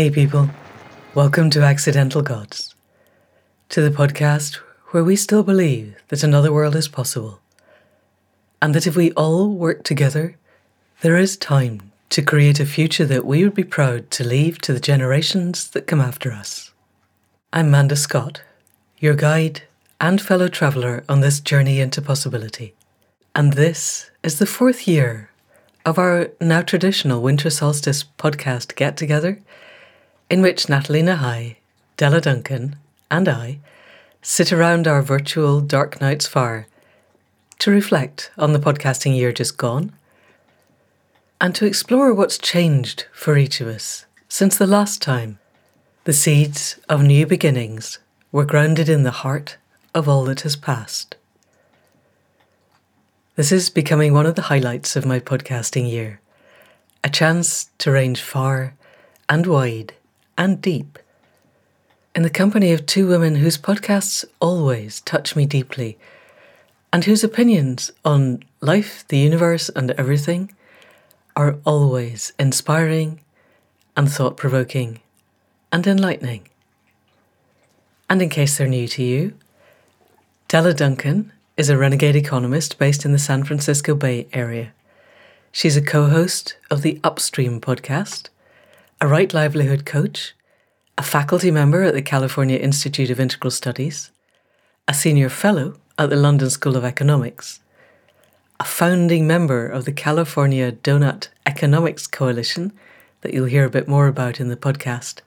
Hey, people. Welcome to Accidental Gods, to the podcast where we still believe that another world is possible, and that if we all work together, there is time to create a future that we would be proud to leave to the generations that come after us. I'm Manda Scott, your guide and fellow traveller on this journey into possibility, and this is the fourth year of our now traditional winter solstice podcast get together in which Nathalie Nahai, Della Duncan, and I sit around our virtual Dark Nights fire to reflect on the podcasting year just gone and to explore what's changed for each of us since the last time the seeds of new beginnings were grounded in the heart of all that has passed. This is becoming one of the highlights of my podcasting year a chance to range far and wide and deep. In the company of two women whose podcasts always touch me deeply, and whose opinions on life, the universe, and everything are always inspiring and thought provoking and enlightening. And in case they're new to you, Della Duncan is a renegade economist based in the San Francisco Bay Area. She's a co host of the Upstream podcast a right livelihood coach, a faculty member at the California Institute of Integral Studies, a senior fellow at the London School of Economics, a founding member of the California Doughnut Economics Coalition that you'll hear a bit more about in the podcast,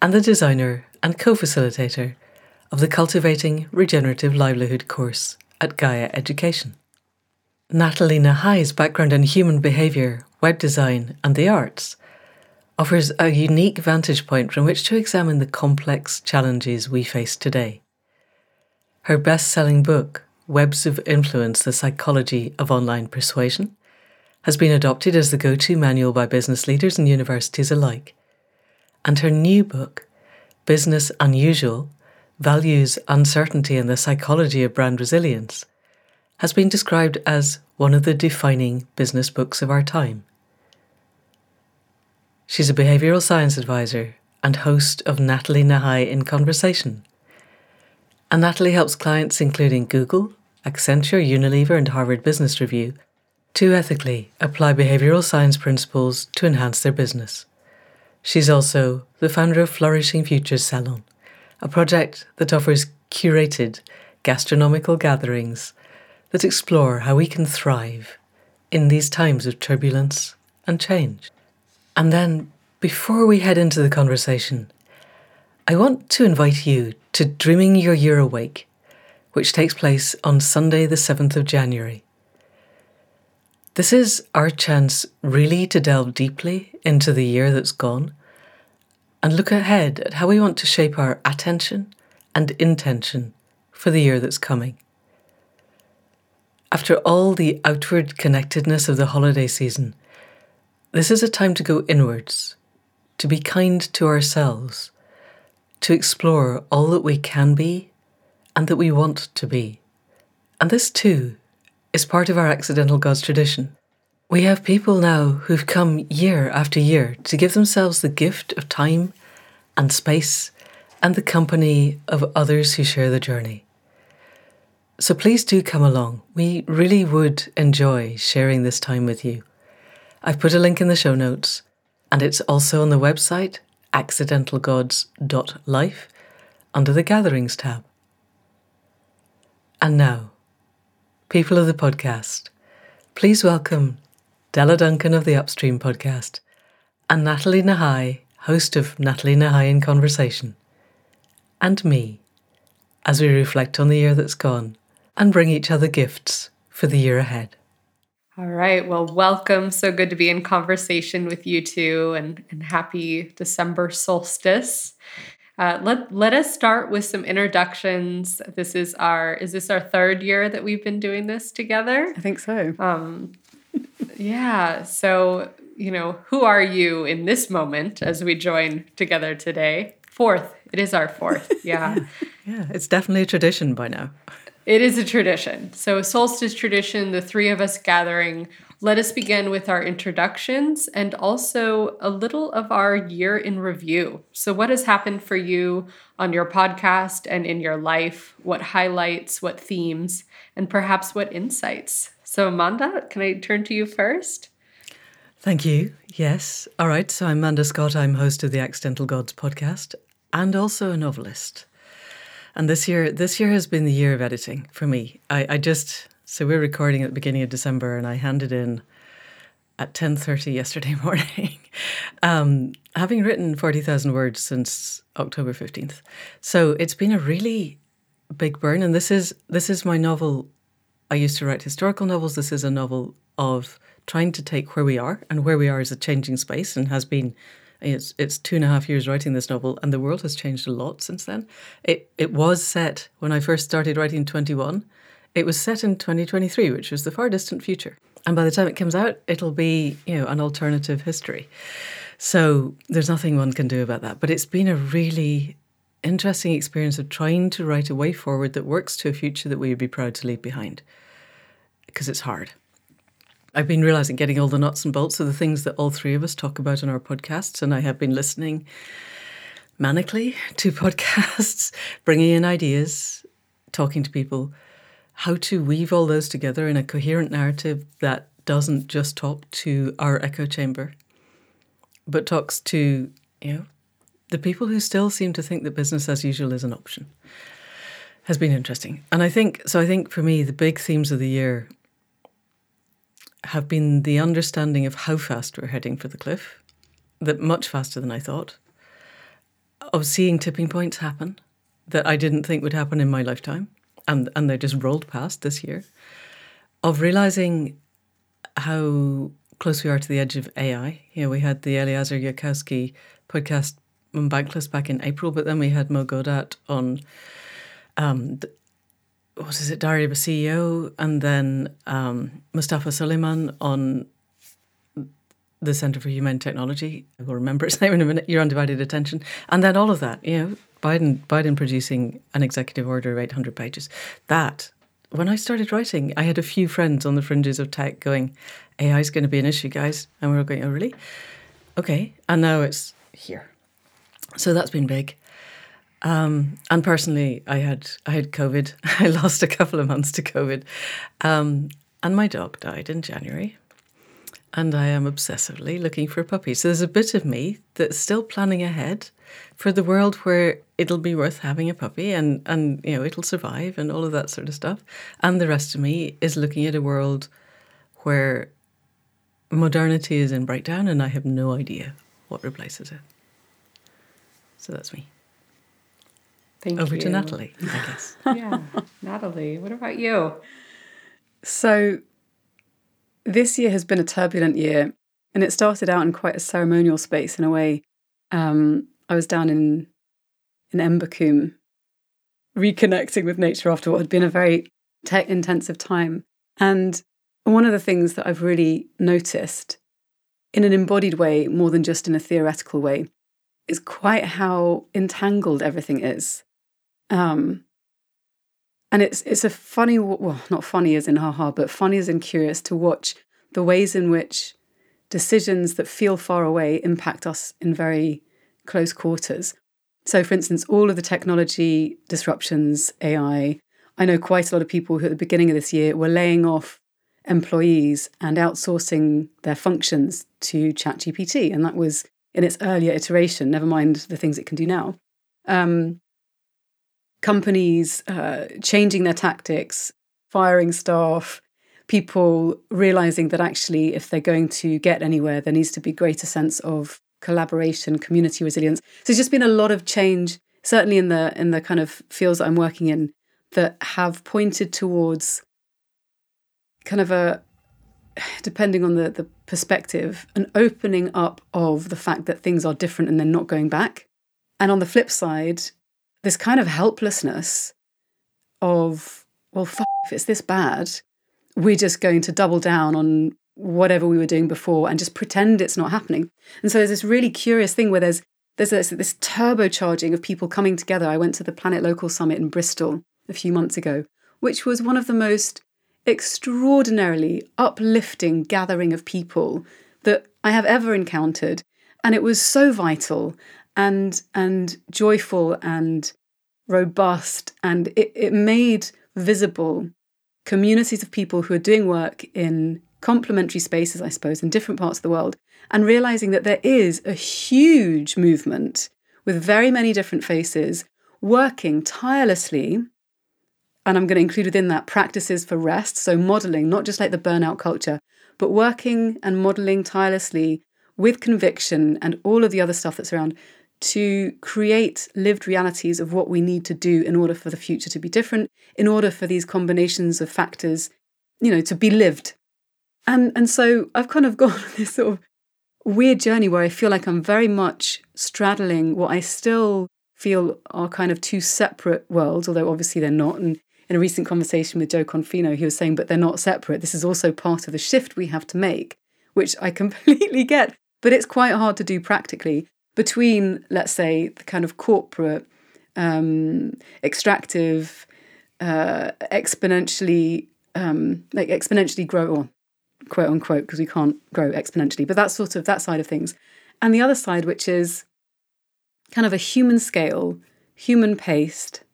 and the designer and co facilitator of the Cultivating Regenerative Livelihood course at Gaia Education. Nathalie Nahai's background in human behaviour, web design, and the arts offers a unique vantage point from which to examine the complex challenges we face today. Her best selling book, Webs of Influence The Psychology of Online Persuasion, has been adopted as the go to manual by business leaders and universities alike. And her new book, Business Unusual Values, Uncertainty, and the Psychology of Brand Resilience, has been described as one of the defining business books of our time. She's a behavioral science advisor and host of Nathalie Nahai in Conversation. And Nathalie helps clients, including Google, Accenture, Unilever, and Harvard Business Review, to ethically apply behavioral science principles to enhance their business. She's also the founder of Flourishing Futures Salon, a project that offers curated gastronomical gatherings that explore how we can thrive in these times of turbulence and change. And then, before we head into the conversation, I want to invite you to Dreaming Your Year Awake, which takes place on Sunday, the 7th of January. This is our chance really to delve deeply into the year that's gone and look ahead at how we want to shape our attention and intention for the year that's coming. After all the outward connectedness of the holiday season, this is a time to go inwards, to be kind to ourselves, to explore all that we can be and that we want to be. And this too is part of our accidental gods tradition. We have people now who've come year after year to give themselves the gift of time and space and the company of others who share the journey. So please do come along. We really would enjoy sharing this time with you. I've put a link in the show notes, and it's also on the website accidentalgods.life under the Gatherings tab. And now, people of the podcast, please welcome Della Duncan of the Upstream podcast and Nathalie Nahai, host of Nathalie Nahai in Conversation, and me, as we reflect on the year that's gone and bring each other gifts for the year ahead. All right. Well, welcome. So good to be in conversation with you two and, and happy December solstice. Uh, let let us start with some introductions. This is our is this our third year that we've been doing this together? I think so. Um, yeah. So you know, who are you in this moment as we join together today? Fourth. It is our fourth. Yeah. yeah. yeah. It's definitely a tradition by now. It is a tradition. So, a solstice tradition, the three of us gathering Let us begin with our introductions and also a little of our year in review. So, what has happened for you on your podcast and in your life? What highlights, what themes, and perhaps what insights? So, Manda, can I turn to you first? Thank you. Yes. All right. So, I'm Manda Scott. I'm host of the Accidental Gods podcast and also a novelist. And this year, this year has been the year of editing for me. I, I just so we're recording at the beginning of December, and I handed in at ten thirty yesterday morning, um, having written forty thousand words since October fifteenth. So it's been a really big burn, and this is this is my novel. I used to write historical novels. This is a novel of trying to take where we are, and where we are is a changing space, and has been. It's, it's two and a half years writing this novel, and the world has changed a lot since then. It it was set when I first started writing twenty one it was set in 2023, which was the far distant future. And by the time it comes out, it'll be, you know, an alternative history. So there's nothing one can do about that. But it's been a really interesting experience of trying to write a way forward that works to a future that we would be proud to leave behind. Because it's hard. I've been realizing getting all the nuts and bolts of the things that all three of us talk about in our podcasts, and I have been listening manically to podcasts, bringing in ideas, talking to people, how to weave all those together in a coherent narrative that doesn't just talk to our echo chamber, but talks to, you know, the people who still seem to think that business as usual is an option has been interesting. And I think so I think for me the big themes of the year have been the understanding of how fast we're heading for the cliff, that much faster than I thought, of seeing tipping points happen that I didn't think would happen in my lifetime and and they just rolled past this year, of realizing how close we are to the edge of AI. You know, we had the Eliezer Yudkowsky podcast on Bankless back in April, but then we had Mo Gawdat on um, what is it, Diary of a CEO, and then um, Mustafa Suleyman on the Center for Humane Technology. I will remember its name in a minute. Your undivided attention, and then all of that. You know, Biden Biden producing an executive order of 800 pages. That when I started writing, I had a few friends on the fringes of tech going, AI is going to be an issue, guys. And we were going, oh, really? Okay. And now it's here. So that's been big. Um, and personally, I had I had COVID. I lost a couple of months to COVID, um, and my dog died in January. And I am obsessively looking for a puppy. So there's a bit of me that's still planning ahead for the world where it'll be worth having a puppy and and you know it'll survive and all of that sort of stuff and the rest of me is looking at a world where modernity is in breakdown and i have no idea what replaces it so that's me Thank over you. to nathalie i guess yeah nathalie what about you so this year has been a turbulent year and it started out in quite a ceremonial space in a way um, I was down in in Invercombe, reconnecting with nature after what had been a very tech intensive time. And one of the things that I've really noticed in an embodied way, more than just in a theoretical way, is quite how entangled everything is. Um, and it's it's a funny, well, not funny as in haha, but funny as in curious to watch the ways in which decisions that feel far away impact us in very close quarters. So, for instance, all of the technology disruptions, AI, I know quite a lot of people who at the beginning of this year were laying off employees and outsourcing their functions to ChatGPT. And that was in its earlier iteration, never mind the things it can do now. Um, companies uh, changing their tactics, firing staff, people realizing that actually, if they're going to get anywhere, there needs to be greater sense of collaboration, community resilience. So there's just been a lot of change, certainly in the in the kind of fields that I'm working in, that have pointed towards kind of a depending on the, the perspective, an opening up of the fact that things are different and they're not going back. And on the flip side, this kind of helplessness of, well, f- if it's this bad, we're just going to double down on whatever we were doing before and just pretend it's not happening. And so there's this really curious thing where there's there's this, this turbocharging of people coming together. I went to the Planet Local Summit in Bristol a few months ago, which was one of the most extraordinarily uplifting gathering of people that I have ever encountered. And it was so vital and and joyful and robust and it, it made visible communities of people who are doing work in complementary spaces, I suppose, in different parts of the world, and realizing that there is a huge movement with very many different faces working tirelessly. And I'm going to include within that practices for rest. So, modeling, not just like the burnout culture, but working and modeling tirelessly with conviction and all of the other stuff that's around to create lived realities of what we need to do in order for the future to be different, in order for these combinations of factors, you know, to be lived. And and so I've kind of gone on this sort of weird journey where I feel like I'm very much straddling what I still feel are kind of two separate worlds, although obviously they're not. And in a recent conversation with Jo Confino, he was saying, but they're not separate. This is also part of the shift we have to make, which I completely get. But it's quite hard to do practically between, let's say, the kind of corporate, um, extractive, uh, exponentially, um, like exponentially grow, or quote unquote, because we can't grow exponentially, but that's sort of that side of things. And the other side, which is kind of a human scale, human paced,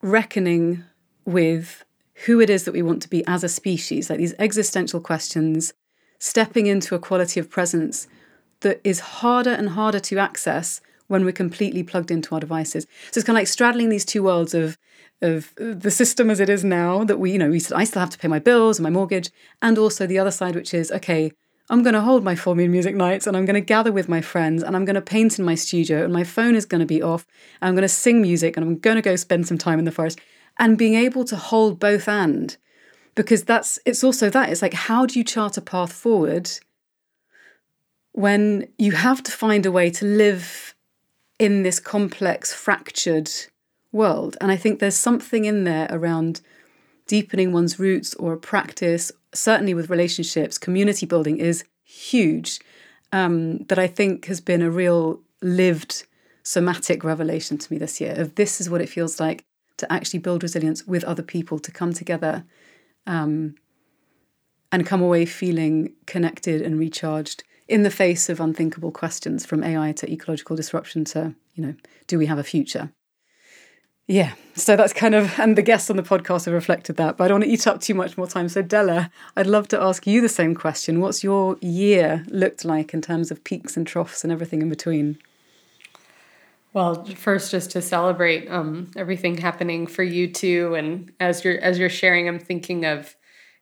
reckoning with who it is that we want to be as a species, like these existential questions, stepping into a quality of presence that is harder and harder to access when we're completely plugged into our devices. So it's kind of like straddling these two worlds of of the system as it is now that we, you know, we I still have to pay my bills and my mortgage, and also the other side, which is okay, I'm going to hold my full moon music nights and I'm going to gather with my friends and I'm going to paint in my studio and my phone is going to be off and I'm going to sing music and I'm going to go spend some time in the forest and being able to hold both and because that's it's also that it's like how do you chart a path forward when you have to find a way to live in this complex fractured world and i think there's something in there around deepening one's roots or a practice certainly with relationships, community building is huge. Um, that I think has been a real lived somatic revelation to me this year of this is what it feels like to actually build resilience with other people, to come together um, and come away feeling connected and recharged in the face of unthinkable questions from AI to ecological disruption to, you know, do we have a future? Yeah, so that's kind of, and the guests on the podcast have reflected that, but I don't want to eat up too much more time. So, Della, I'd love to ask you the same question. What's your year looked like in terms of peaks and troughs and everything in between? Well, first, just to celebrate um, everything happening for you too, and as you're as you're sharing, I'm thinking of,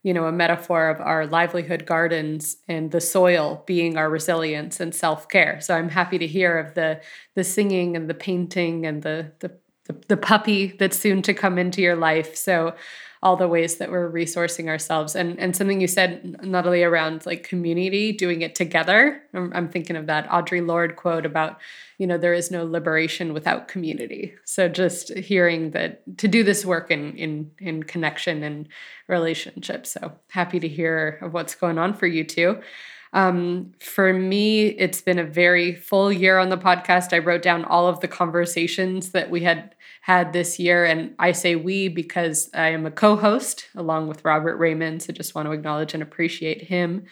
you know, a metaphor of our livelihood gardens and the soil being our resilience and self care. So I'm happy to hear of the the singing and the painting and the the the, the puppy that's soon to come into your life. So all the ways that we're resourcing ourselves. And and something you said only around like community doing it together. I'm, I'm, thinking of that audre lorde quote about you know there is no liberation without community. So just hearing that to do this work in in in connection and relationship. So happy to hear of what's going on for you too um, for me, it's been a very full year on the podcast. I wrote down all of the conversations that we had had this year. And I say we because I am a co host along with Robert Raymond. So just want to acknowledge and appreciate him.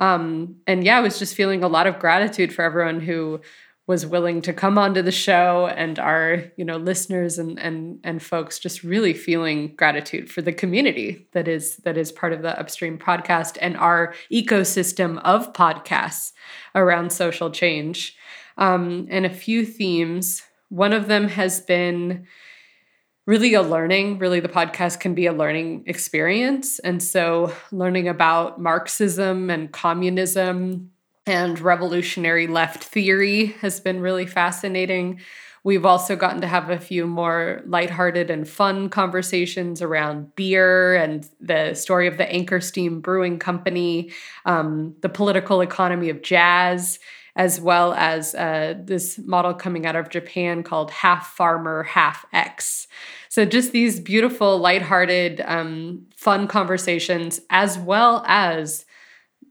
Um, and yeah, I was just feeling a lot of gratitude for everyone who was willing to come onto the show and our you know listeners and and and folks just really feeling gratitude for the community that is that is part of the upstream podcast and our ecosystem of podcasts around social change. Um, and a few themes. One of them has been really a learning really the podcast can be a learning experience. And so learning about marxism and communism and revolutionary left theory has been really fascinating. We've also gotten to have a few more lighthearted and fun conversations around beer and the story of the Anchor Steam Brewing Company, um, the political economy of jazz, as well as uh, this model coming out of Japan called Half Farmer, Half X. So, just these beautiful, lighthearted, um, fun conversations, as well as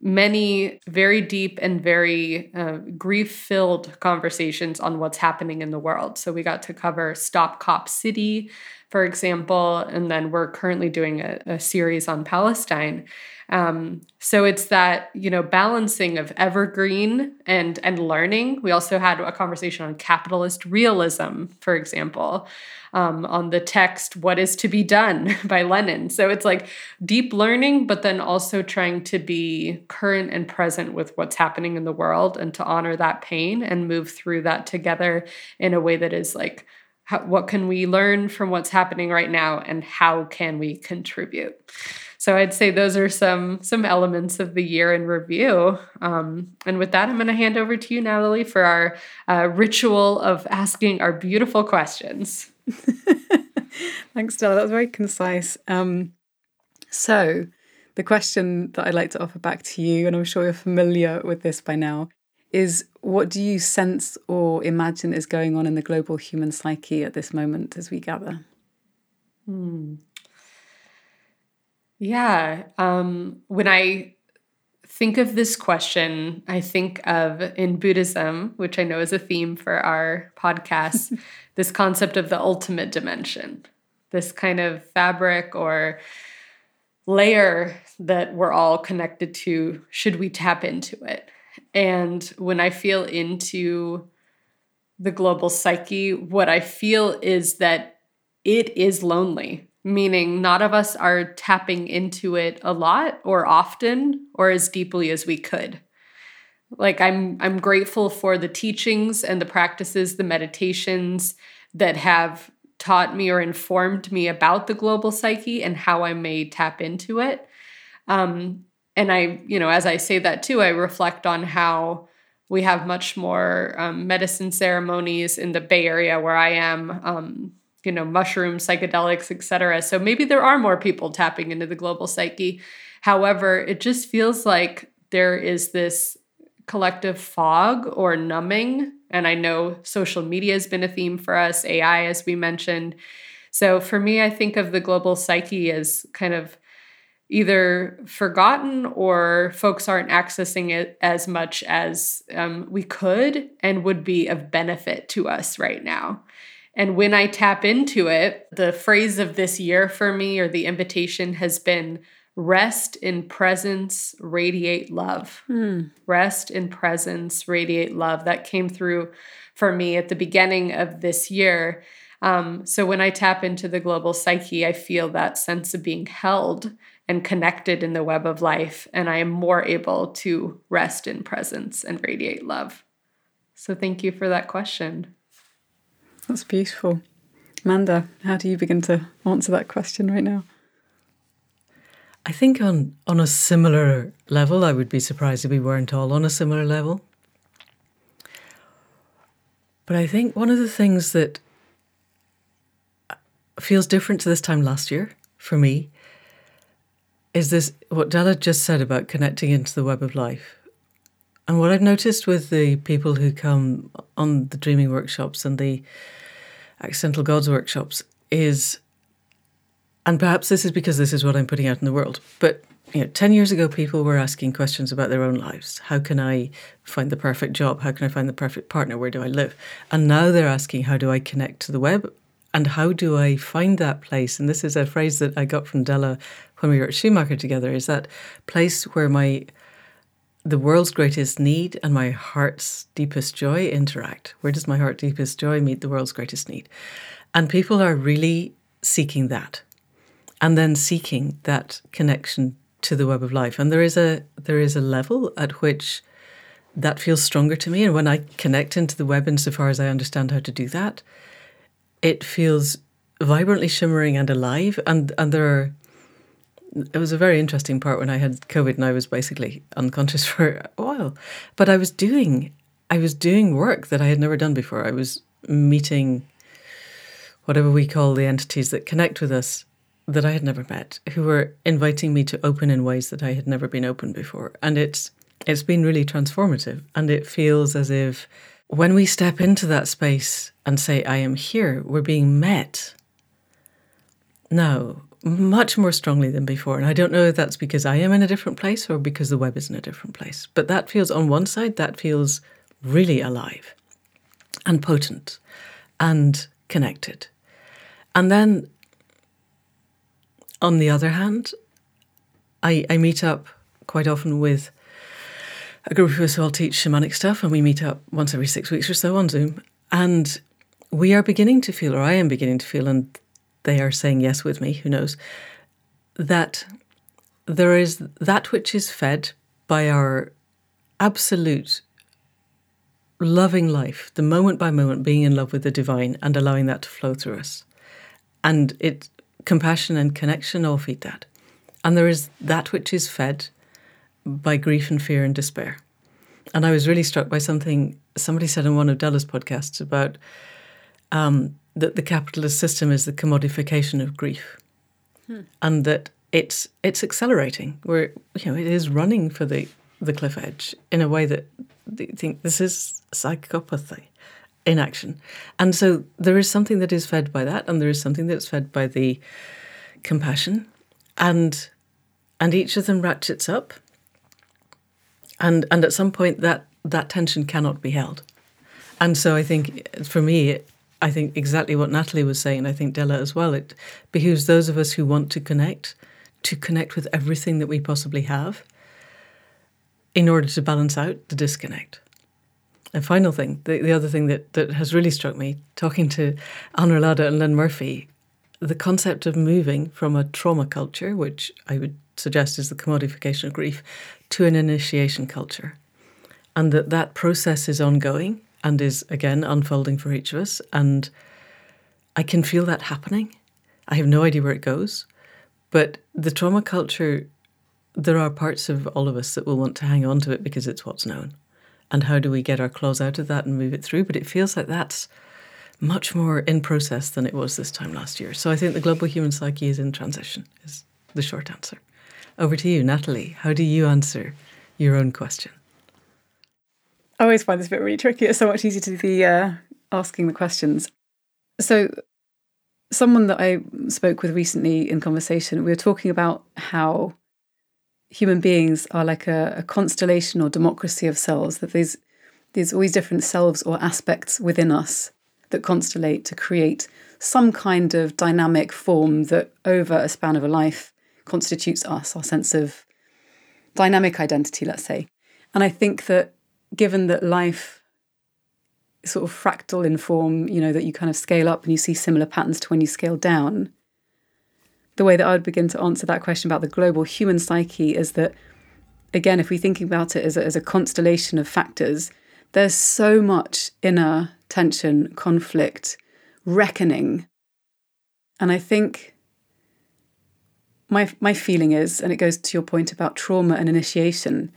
many very deep and very uh, grief filled conversations on what's happening in the world. So we got to cover Stop Cop City, for example, and then we're currently doing a, a series on Palestine. Um, so it's that you know balancing of evergreen and and learning. We also had a conversation on capitalist realism, for example, um, on the text "What is to be done" by Lenin. So it's like deep learning, but then also trying to be current and present with what's happening in the world and to honor that pain and move through that together in a way that is like how, what can we learn from what's happening right now and how can we contribute so I'd say those are some some elements of the year in review. Um, and with that, I'm going to hand over to you, Nathalie, for our uh, ritual of asking our beautiful questions. Thanks, Della. That was very concise. Um, so, the question that I'd like to offer back to you, and I'm sure you're familiar with this by now, is what do you sense or imagine is going on in the global human psyche at this moment as we gather? Hmm. Yeah. Um, when I think of this question, I think of in Buddhism, which I know is a theme for our podcast, this concept of the ultimate dimension, this kind of fabric or layer that we're all connected to, should we tap into it? And when I feel into the global psyche, what I feel is that it is lonely meaning not of us are tapping into it a lot or often or as deeply as we could. Like i'm i'm grateful for the teachings and the practices the meditations that have taught me or informed me about the global psyche and how i may tap into it. Um, and i you know as i say that too i reflect on how we have much more um, medicine ceremonies in the bay area where i am um, you know, mushrooms, psychedelics, etc. So maybe there are more people tapping into the global psyche. However, it just feels like there is this collective fog or numbing. And I know social media has been a theme for us, AI, as we mentioned. So for me, I think of the global psyche as kind of either forgotten or folks aren't accessing it as much as um, we could and would be of benefit to us right now. And when I tap into it, the phrase of this year for me or the invitation has been rest in presence, radiate love. Mm. Rest in presence, radiate love. That came through for me at the beginning of this year. Um, so when I tap into the global psyche, I feel that sense of being held and connected in the web of life. And I am more able to rest in presence and radiate love. So thank you for that question. That's beautiful. Manda, how do you begin to answer that question right now? I think on on a similar level, I would be surprised if we weren't all on a similar level. But I think one of the things that uh, feels different to this time last year for me is this what Della just said about connecting into the web of life. And what I've noticed with the people who come on the dreaming workshops and the accidental gods workshops is and perhaps this is because this is what I'm putting out in the world, but you know, 10 years ago, people were asking questions about their own lives. How can I find the perfect job? How can I find the perfect partner? Where do I live? And now they're asking, how do I connect to the web? And how do I find that place? And this is a phrase that I got from Della when we were at Schumacher together is that place where my the world's greatest need and my heart's deepest joy interact. Where does my heart deepest joy meet the world's greatest need? And people are really seeking that. And then seeking that connection to the web of life. And there is a there is a level at which that feels stronger to me. And when I connect into the web insofar as I understand how to do that, it feels vibrantly shimmering and alive. And and there are it was a very interesting part when I had COVID and I was basically unconscious for a while. But I was doing I was doing work that I had never done before. I was meeting whatever we call the entities that connect with us that I had never met, who were inviting me to open in ways that I had never been open before. And it's it's been really transformative. And it feels as if when we step into that space and say, I am here, we're being met. Now, much more strongly than before. And I don't know if that's because I am in a different place or because the web is in a different place. But that feels, on one side, that feels really alive and potent and connected. And then on the other hand, I, I meet up quite often with a group of us who all teach shamanic stuff, and we meet up once every six weeks or so on Zoom. And we are beginning to feel, or I am beginning to feel, and they are saying yes with me, who knows, that there is that which is fed by our absolute loving life, the moment by moment being in love with the divine and allowing that to flow through us. And it compassion and connection all feed that. And there is that which is fed by grief and fear and despair. And I was really struck by something somebody said in one of Della's podcasts about um, that the capitalist system is the commodification of grief, hmm. and that it's it's accelerating. Where you know it is running for the the cliff edge in a way that you think this is psychopathy in action. And so there is something that is fed by that, and there is something that's fed by the compassion, and and each of them ratchets up and and at some point that that tension cannot be held and so i think for me i think exactly what nathalie was saying i think della as well. It behooves those of us who want to connect to connect with everything that we possibly have in order to balance out the disconnect. And final thing the, the other thing that, that has really struck me talking to Anna Lada and Len Murphy the concept of moving from a trauma culture which i would suggest is the commodification of grief to an initiation culture. And that that process is ongoing and is again unfolding for each of us. And I can feel that happening. I have no idea where it goes. But the trauma culture, there are parts of all of us that will want to hang on to it because it's what's known. And how do we get our claws out of that and move it through? But it feels like that's much more in process than it was this time last year. So I think the global human psyche is in transition, is the short answer. Over to you, Nathalie. How do you answer your own question? I always find this bit really tricky. It's so much easier to be uh, asking the questions. So, someone that I spoke with recently in conversation, we were talking about how human beings are like a, a constellation or democracy of selves, that there's, there's always different selves or aspects within us that constellate to create some kind of dynamic form that over a span of a life constitutes us, our sense of dynamic identity, let's say. And I think that given that life is sort of fractal in form, you know, that you kind of scale up and you see similar patterns to when you scale down, the way that I would begin to answer that question about the global human psyche is that, again, if we're thinking about it as a, as a constellation of factors, there's so much inner tension, conflict, reckoning. And I think my my feeling is, and it goes to your point about trauma and initiation,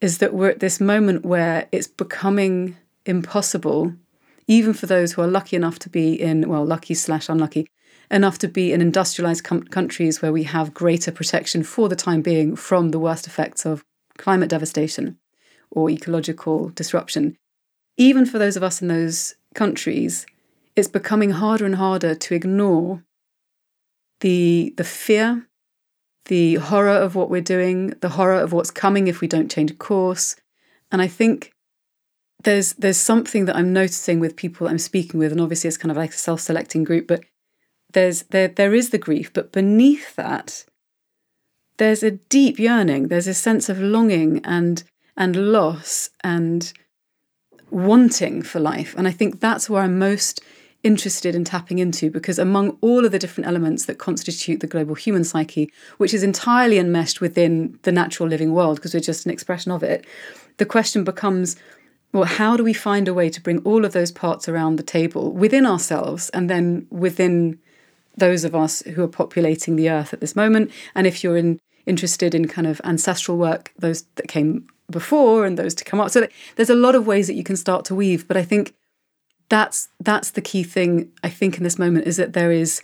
is that we're at this moment where it's becoming impossible, even for those who are lucky enough to be in well, lucky slash unlucky, enough to be in industrialized com- countries where we have greater protection for the time being from the worst effects of climate devastation or ecological disruption. Even for those of us in those countries, it's becoming harder and harder to ignore the the fear the horror of what we're doing, the horror of what's coming if we don't change course. And I think there's there's something that I'm noticing with people I'm speaking with, and obviously it's kind of like a self-selecting group, but there's there there is the grief, but beneath that, there's a deep yearning. There's a sense of longing and and loss and wanting for life. And I think that's where I'm most interested in tapping into because among all of the different elements that constitute the global human psyche, which is entirely enmeshed within the natural living world because we're just an expression of it, the question becomes well, how do we find a way to bring all of those parts around the table within ourselves and then within those of us who are populating the earth at this moment? And if you're in, interested in kind of ancestral work, those that came before and those to come up. So there's a lot of ways that you can start to weave, but I think that's that's the key thing I think in this moment is that there is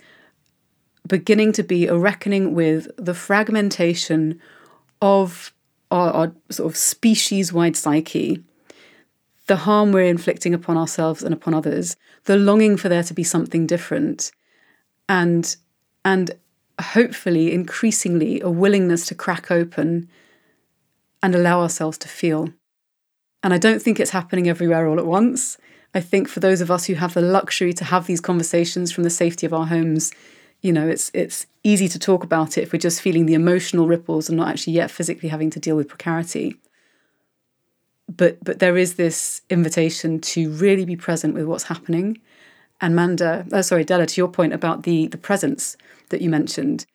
beginning to be a reckoning with the fragmentation of our, our sort of species-wide psyche, the harm we're inflicting upon ourselves and upon others, the longing for there to be something different, and and hopefully increasingly a willingness to crack open and allow ourselves to feel. And I don't think it's happening everywhere all at once. I think for those of us who have the luxury to have these conversations from the safety of our homes, you know, it's it's easy to talk about it if we're just feeling the emotional ripples and not actually yet physically having to deal with precarity. But but there is this invitation to really be present with what's happening. And Manda, oh, sorry, Della, to your point about the the presence that you mentioned,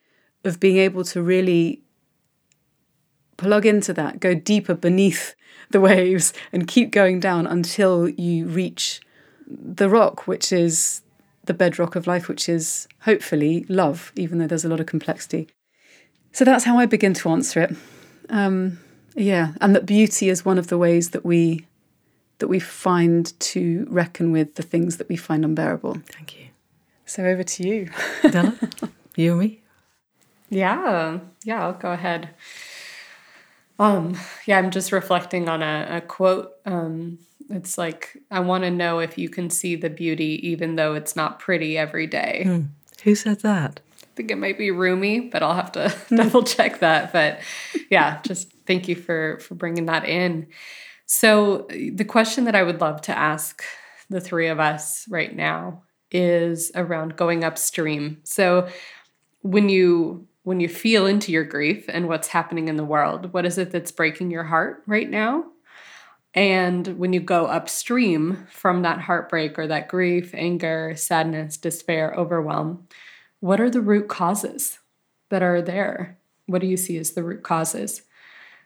of being able to really plug into that, go deeper beneath the waves, and keep going down until you reach the rock, which is the bedrock of life, which is hopefully love, even though there's a lot of complexity. So that's how I begin to answer it. Um, yeah, and that beauty is one of the ways that we that we find to reckon with the things that we find unbearable. Thank you. So over to you, Della. you or me? Yeah, yeah, I'll go ahead. Um, yeah, I'm just reflecting on a, a quote. Um, it's like, I want to know if you can see the beauty even though it's not pretty every day. Mm. Who said that? I think it might be Rumi, but I'll have to double check that. But yeah, just thank you for for bringing that in. So the question that I would love to ask the three of us right now is around going upstream. So when you when you feel into your grief and what's happening in the world, what is it that's breaking your heart right now? And when you go upstream from that heartbreak or that grief, anger, sadness, despair, overwhelm, what are the root causes that are there? What do you see as the root causes?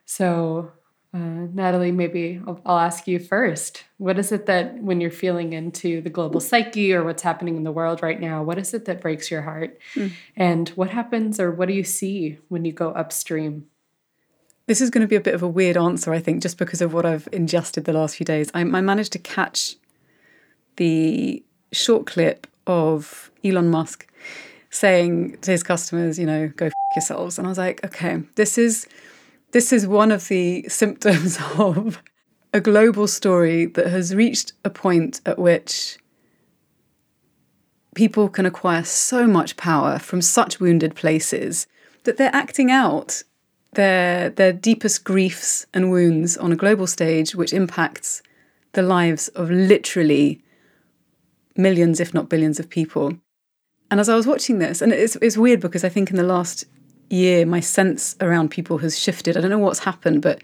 So, uh, Nathalie, maybe I'll, I'll, ask you first. What is it that, when you're feeling into the global psyche or what's happening in the world right now, what is it that breaks your heart? Mm. And what happens or what do you see when you go upstream? This is going to be a bit of a weird answer, I think, just because of what I've ingested the last few days. I, I managed to catch the short clip of Elon Musk saying to his customers, you know, go f- yourselves. And I was like, okay, this is this is one of the symptoms of a global story that has reached a point at which people can acquire so much power from such wounded places that they're acting out their their deepest griefs and wounds on a global stage which impacts the lives of literally millions if not billions of people. And as I was watching this, and it's, it's weird because I think in the last year, my sense around people has shifted. I don't know what's happened, but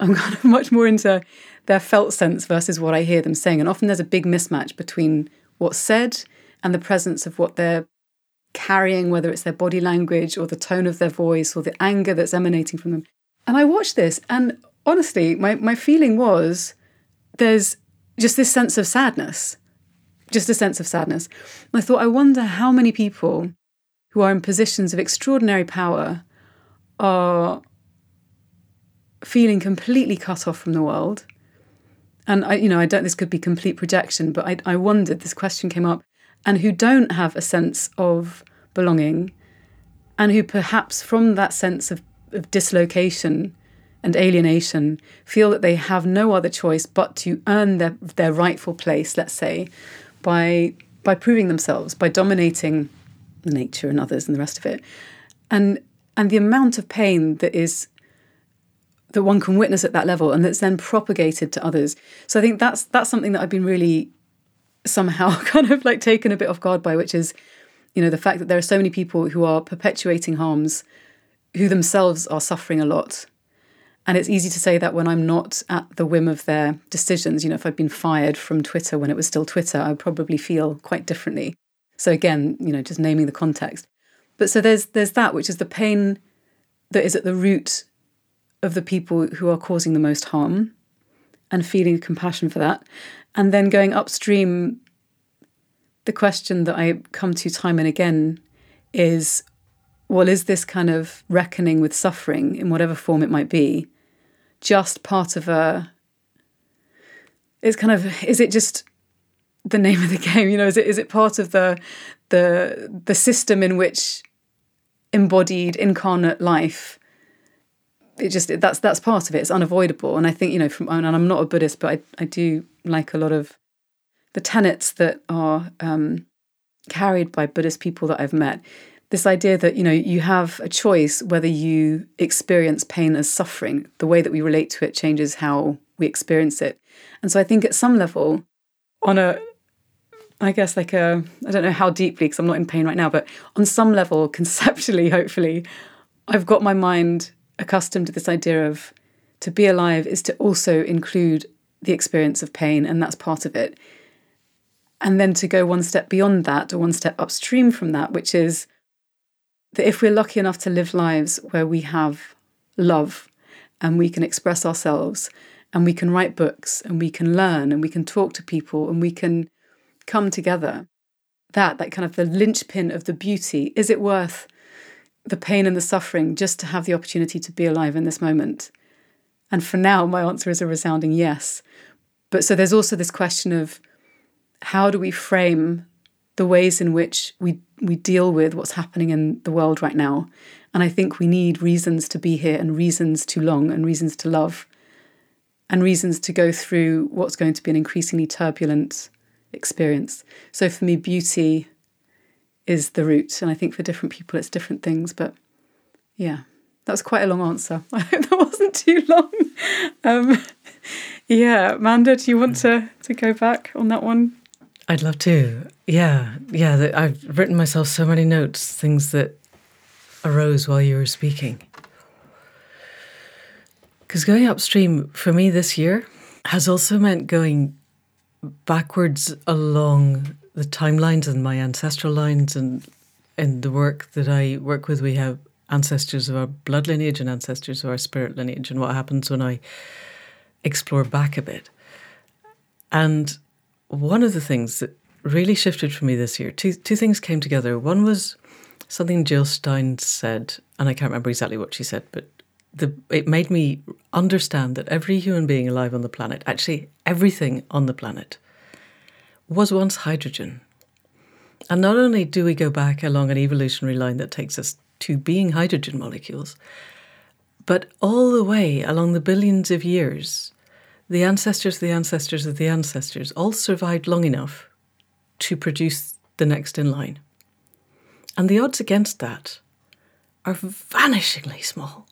I'm kind of much more into their felt sense versus what I hear them saying. And often there's a big mismatch between what's said and the presence of what they're carrying, whether it's their body language or the tone of their voice or the anger that's emanating from them. And I watched this, and honestly, my, my feeling was there's just this sense of sadness just a sense of sadness. I thought, I wonder how many people who are in positions of extraordinary power are feeling completely cut off from the world. And I, you know, I don't. This could be complete projection, but I, I wondered. This question came up, and who don't have a sense of belonging, and who perhaps from that sense of, of dislocation and alienation feel that they have no other choice but to earn their their rightful place. Let's say by by proving themselves, by dominating nature and others and the rest of it. And and the amount of pain that is that one can witness at that level and that's then propagated to others. So I think that's that's something that I've been really somehow kind of like taken a bit off guard by, which is, you know, the fact that there are so many people who are perpetuating harms who themselves are suffering a lot and it's easy to say that when I'm not at the whim of their decisions. You know, if I'd been fired from Twitter when it was still Twitter, I would probably feel quite differently. So again, you know, just naming the context. But so there's there's that, which is the pain that is at the root of the people who are causing the most harm and feeling compassion for that. And then going upstream, the question that I come to time and again is well, is this kind of reckoning with suffering in whatever form it might be just part of a it's kind of is it just the name of the game you know is it is it part of the the the system in which embodied incarnate life it just that's that's part of it. It's unavoidable. And i think you know from and i'm not a buddhist but i, I do like a lot of the tenets that are um, carried by buddhist people that i've met. This idea that you know you have a choice whether you experience pain as suffering. The way that we relate to it changes how we experience it. And so i think at some level on a I guess like a I don't know how deeply because I'm not in pain right now, but on some level, conceptually, hopefully, I've got my mind accustomed to this idea of to be alive is to also include the experience of pain, and that's part of it. And then to go one step beyond that, or one step upstream from that, which is that if we're lucky enough to live lives where we have love and we can express ourselves and we can write books and we can learn and we can talk to people and we can come together, that, that kind of the linchpin of the beauty, is it worth the pain and the suffering just to have the opportunity to be alive in this moment? And for now, my answer is a resounding yes. But so there's also this question of how do we frame the ways in which we we deal with what's happening in the world right now. And I think we need reasons to be here and reasons to long and reasons to love and reasons to go through what's going to be an increasingly turbulent experience. So for me, beauty is the root. And I think for different people, it's different things. But yeah, that's quite a long answer. I hope that wasn't too long. Um, yeah, Manda, do you want to, to go back on that one? I'd love to. Yeah, yeah. I've written myself so many notes, things that arose while you were speaking. Because going upstream for me this year has also meant going backwards along the timelines and my ancestral lines and in the work that I work with, we have ancestors of our blood lineage and ancestors of our spirit lineage, and what happens when I explore back a bit. And one of the things that really shifted for me this year, two two things came together. One was something Jill Stein said, and I can't remember exactly what she said, but the, it made me understand that every human being alive on the planet, actually everything on the planet, was once hydrogen. And not only do we go back along an evolutionary line that takes us to being hydrogen molecules, but all the way along the billions of years, the ancestors the ancestors of the ancestors all survived long enough to produce the next in line. And the odds against that are vanishingly small.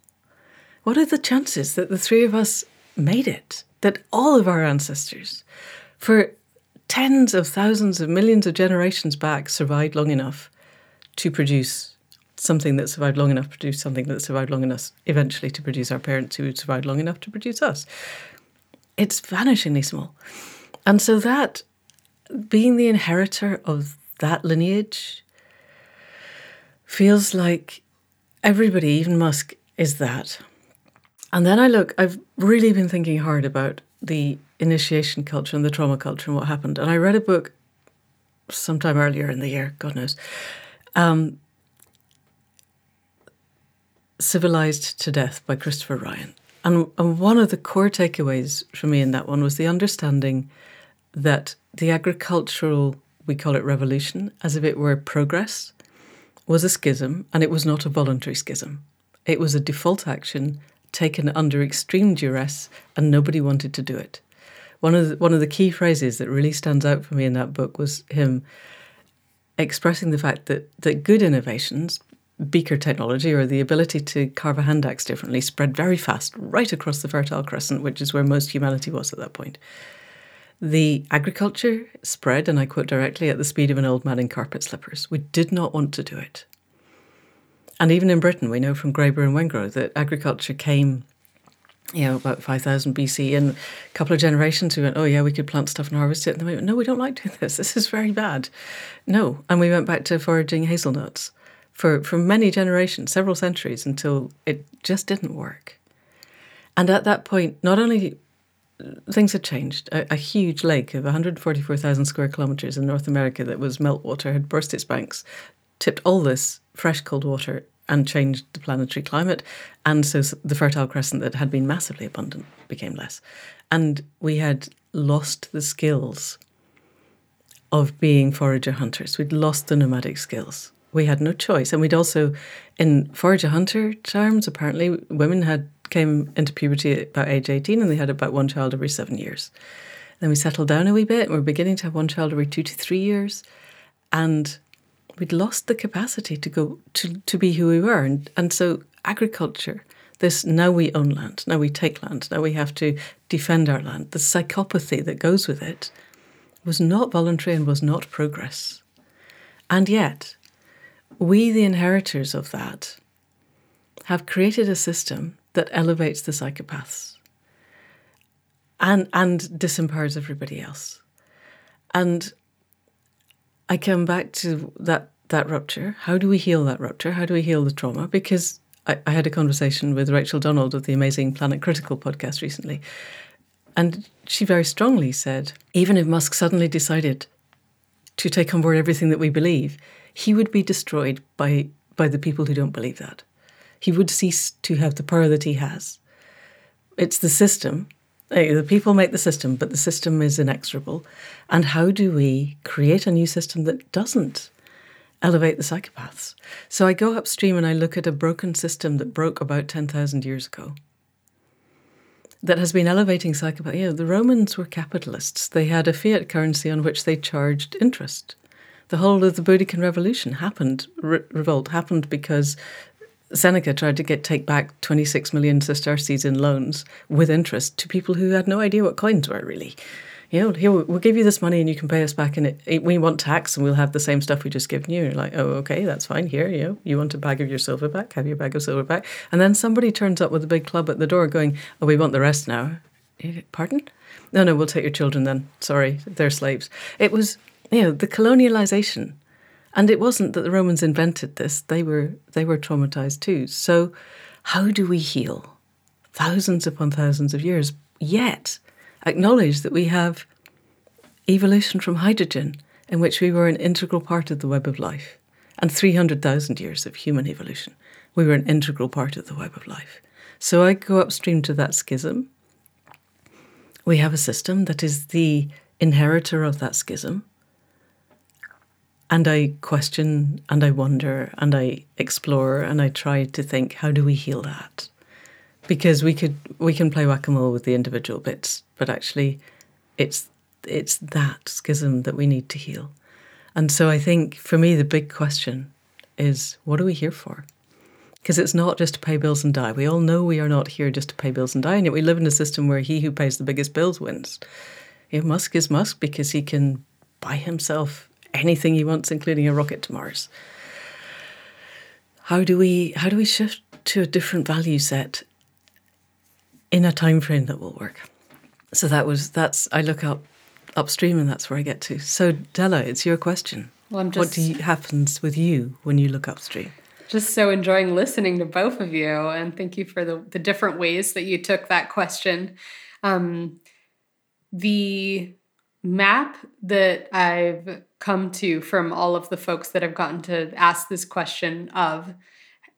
What are the chances that the three of us made it? That all of our ancestors, for tens of thousands of millions of generations back, survived long enough to produce something that survived long enough to produce something that survived long enough eventually to produce our parents who survived long enough to produce us. It's vanishingly small. And so that being the inheritor of that lineage feels like everybody, even Musk, is that. And then I look, I've really been thinking hard about the initiation culture and the trauma culture and what happened. And I read a book sometime earlier in the year, God knows, um, Civilized to Death by Christopher Ryan. And, and one of the core takeaways for me in that one was the understanding that the agricultural, we call it revolution, as if it were progress, was a schism and it was not a voluntary schism. It was a default action taken under extreme duress and nobody wanted to do it. One of the, one of the key phrases that really stands out for me in that book was him expressing the fact that that good innovations, beaker technology or the ability to carve a hand axe differently, spread very fast right across the Fertile Crescent, which is where most humanity was at that point. The agriculture spread, and I quote directly, at the speed of an old man in carpet slippers. We did not want to do it. And even in Britain, we know from Graeber and Wengrow that agriculture came, you know, about 5000 BC. And a couple of generations, we went, oh, yeah, we could plant stuff and harvest it. And then we went, no, we don't like doing this. This is very bad. No. And we went back to foraging hazelnuts for, for many generations, several centuries, until it just didn't work. And at that point, not only things had changed. A, a, huge lake of 144,000 square kilometres in North America that was meltwater had burst its banks, tipped all this fresh cold water and changed the planetary climate. And so the Fertile Crescent that had been massively abundant became less. And we had lost the skills of being forager hunters. We'd lost the nomadic skills. We had no choice. And we'd also, in forager hunter terms, apparently women had came into puberty at about age 18 and they had about one child every seven years. Then we settled down a wee bit and we're beginning to have one child every two to three years. And we'd lost the capacity to go to, to be who we were. And, and so agriculture, this now we own land, now we take land, now we have to defend our land, the psychopathy that goes with it was not voluntary and was not progress. And yet, we, the inheritors of that, have created a system that elevates the psychopaths and, and disempowers everybody else. And I come back to that, that rupture. How do we heal that rupture? How do we heal the trauma? Because I, I had a conversation with Rachel Donald of the amazing Planet Critical podcast recently. And she very strongly said even if Musk suddenly decided to take on board everything that we believe, he would be destroyed by, by the people who don't believe that. He would cease to have the power that he has. It's the system. The people make the system, but the system is inexorable. And how do we create a new system that doesn't elevate the psychopaths? So I go upstream and I look at a broken system that broke about 10,000 years ago that has been elevating psychopaths. You know, the Romans were capitalists. They had a fiat currency on which they charged interest. The whole of the Boudiccan Revolution happened, re- revolt happened because Seneca tried to get take back 26 million sesterces in loans with interest to people who had no idea what coins were really you know, here we'll give you this money and you can pay us back, and it, we want tax, and we'll have the same stuff we just given you. You're like, oh, okay, that's fine. Here, you know, you want a bag of your silver back? Have your bag of silver back. And then somebody turns up with a big club at the door, going, oh, we want the rest now. Eh, pardon? No, no, we'll take your children then. Sorry, they're slaves. It was, you know, the colonialization, and it wasn't that the Romans invented this; they were they were traumatized too. So, how do we heal? Thousands upon thousands of years, yet acknowledge that we have evolution from hydrogen, in which we were an integral part of the web of life, and 300,000 years of human evolution. We were an integral part of the web of life. So I go upstream to that schism. We have a system that is the inheritor of that schism. And I question and I wonder and I explore and I try to think how do we heal that? because we could we can play whack-a-mole with the individual bits but actually it's it's that schism that we need to heal. And so i think for me the big question is what are we here for? Because it's not just to pay bills and die. We all know we are not here just to pay bills and die and yet we live in a system where he who pays the biggest bills wins. You know, musk is musk because he can buy himself anything he wants including a rocket to mars how do we how do we shift to a different value set in a time frame that will work. So that was that's I look up upstream and that's where I get to. So Della, it's your question. Well, I'm just, what you, happens with you when you look upstream? Just so enjoying listening to both of you, and thank you for the the different ways that you took that question. Um, the map that I've come to from all of the folks that I've gotten to ask this question of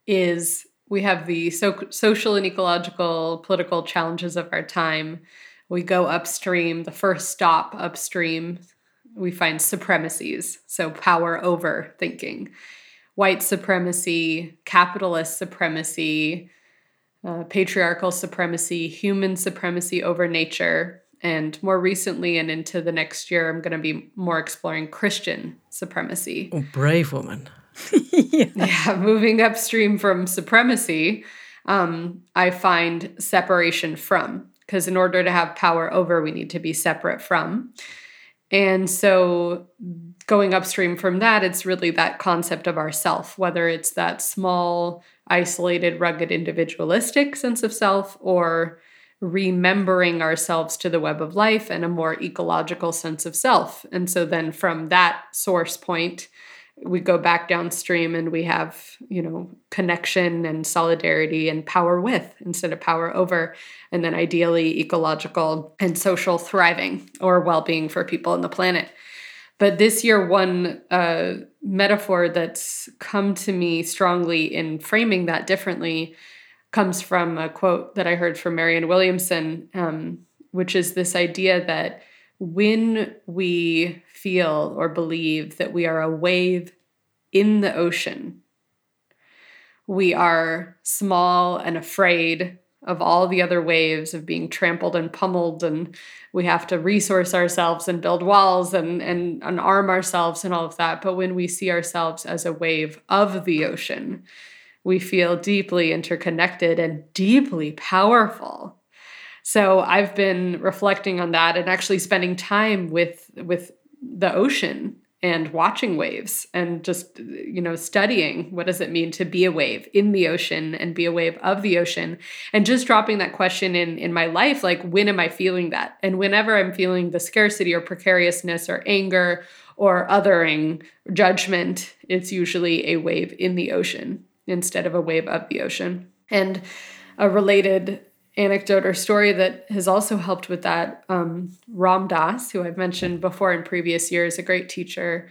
is we have the so- social and ecological political challenges of our time. We go upstream, the first stop upstream, we find supremacies, so power over thinking, white supremacy, capitalist supremacy, uh, patriarchal supremacy, human supremacy over nature. And more recently and into the next year, I'm going to be more exploring Christian supremacy. Oh, brave woman yeah. yeah. moving upstream from supremacy, um, I find separation from, because in order to have power over, we need to be separate from. And so going upstream from that, it's really that concept of ourself, whether it's that small, isolated, rugged, individualistic sense of self or remembering ourselves to the web of life and a more ecological sense of self. And so then from that source point, we go back downstream and we have you know connection and solidarity and power with instead of power over and then ideally ecological and social thriving or well-being for people on the planet but this year one uh, metaphor that's come to me strongly in framing that differently comes from a quote that i heard from marianne williamson um, which is this idea that when we feel or believe that we are a wave in the ocean, we are small and afraid of all the other waves of being trampled and pummeled and we have to resource ourselves and build walls and, and, and arm ourselves and all of that. But when we see ourselves as a wave of the ocean we feel deeply interconnected and deeply powerful. So I've been reflecting on that and actually spending time with with the ocean and watching waves and just you know studying what does it mean to be a wave in the ocean and be a wave of the ocean. And just dropping that question in in my life like when am i feeling that? And whenever i'm feeling the scarcity or precariousness or anger or othering judgment it's usually a wave in the ocean instead of a wave of the ocean and a related anecdote or story that has also helped with that. Um, Ram Dass, who I've mentioned before in previous years, a great teacher.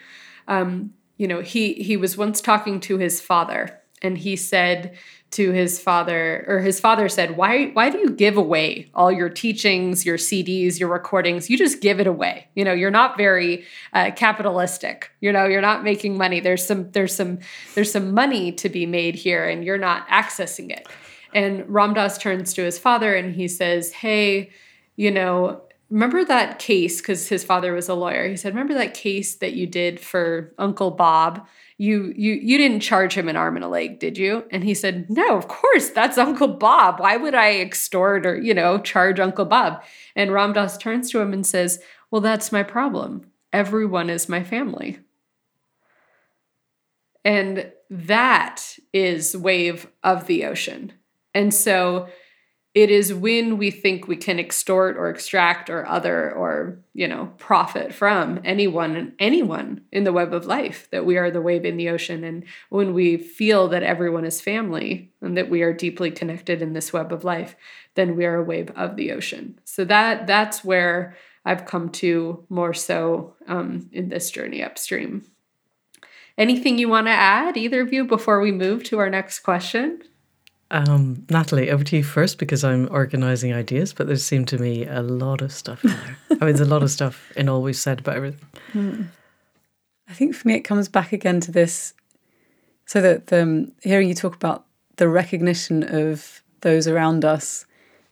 Um, you know, he he was once talking to his father, and he said to his father, or his father said, "Why why do you give away all your teachings, your CDs, your recordings? You just give it away. You know, you're not very uh, capitalistic. You know, you're not making money. There's some there's some there's some money to be made here, and you're not accessing it." And Ram Dass turns to his father and he says, Hey, you know, remember that case? Because his father was a lawyer. He said, Remember that case that you did for Uncle Bob? You you you didn't charge him an arm and a leg, did you? And he said, No, of course, that's Uncle Bob. Why would I extort or, you know, charge Uncle Bob? And Ram Dass turns to him and says, Well, that's my problem. Everyone is my family. And that is wave of the ocean and so it is when we think we can extort or extract or other or, you know, profit from anyone anyone in the web of life that we are the wave in the ocean and when we feel that everyone is family and that we are deeply connected in this web of life, then we are a wave of the ocean. So that that's where I've come to more so um, in this journey upstream. Anything you want to add, either of you, before we move to our next question? Um, Nathalie, over to you first because I'm organizing ideas, but there seemed to me a lot of stuff in there. I mean, there's a lot of stuff in all we've said about everything. Hmm. I think for me, it comes back again to this. So that um, hearing you talk about the recognition of those around us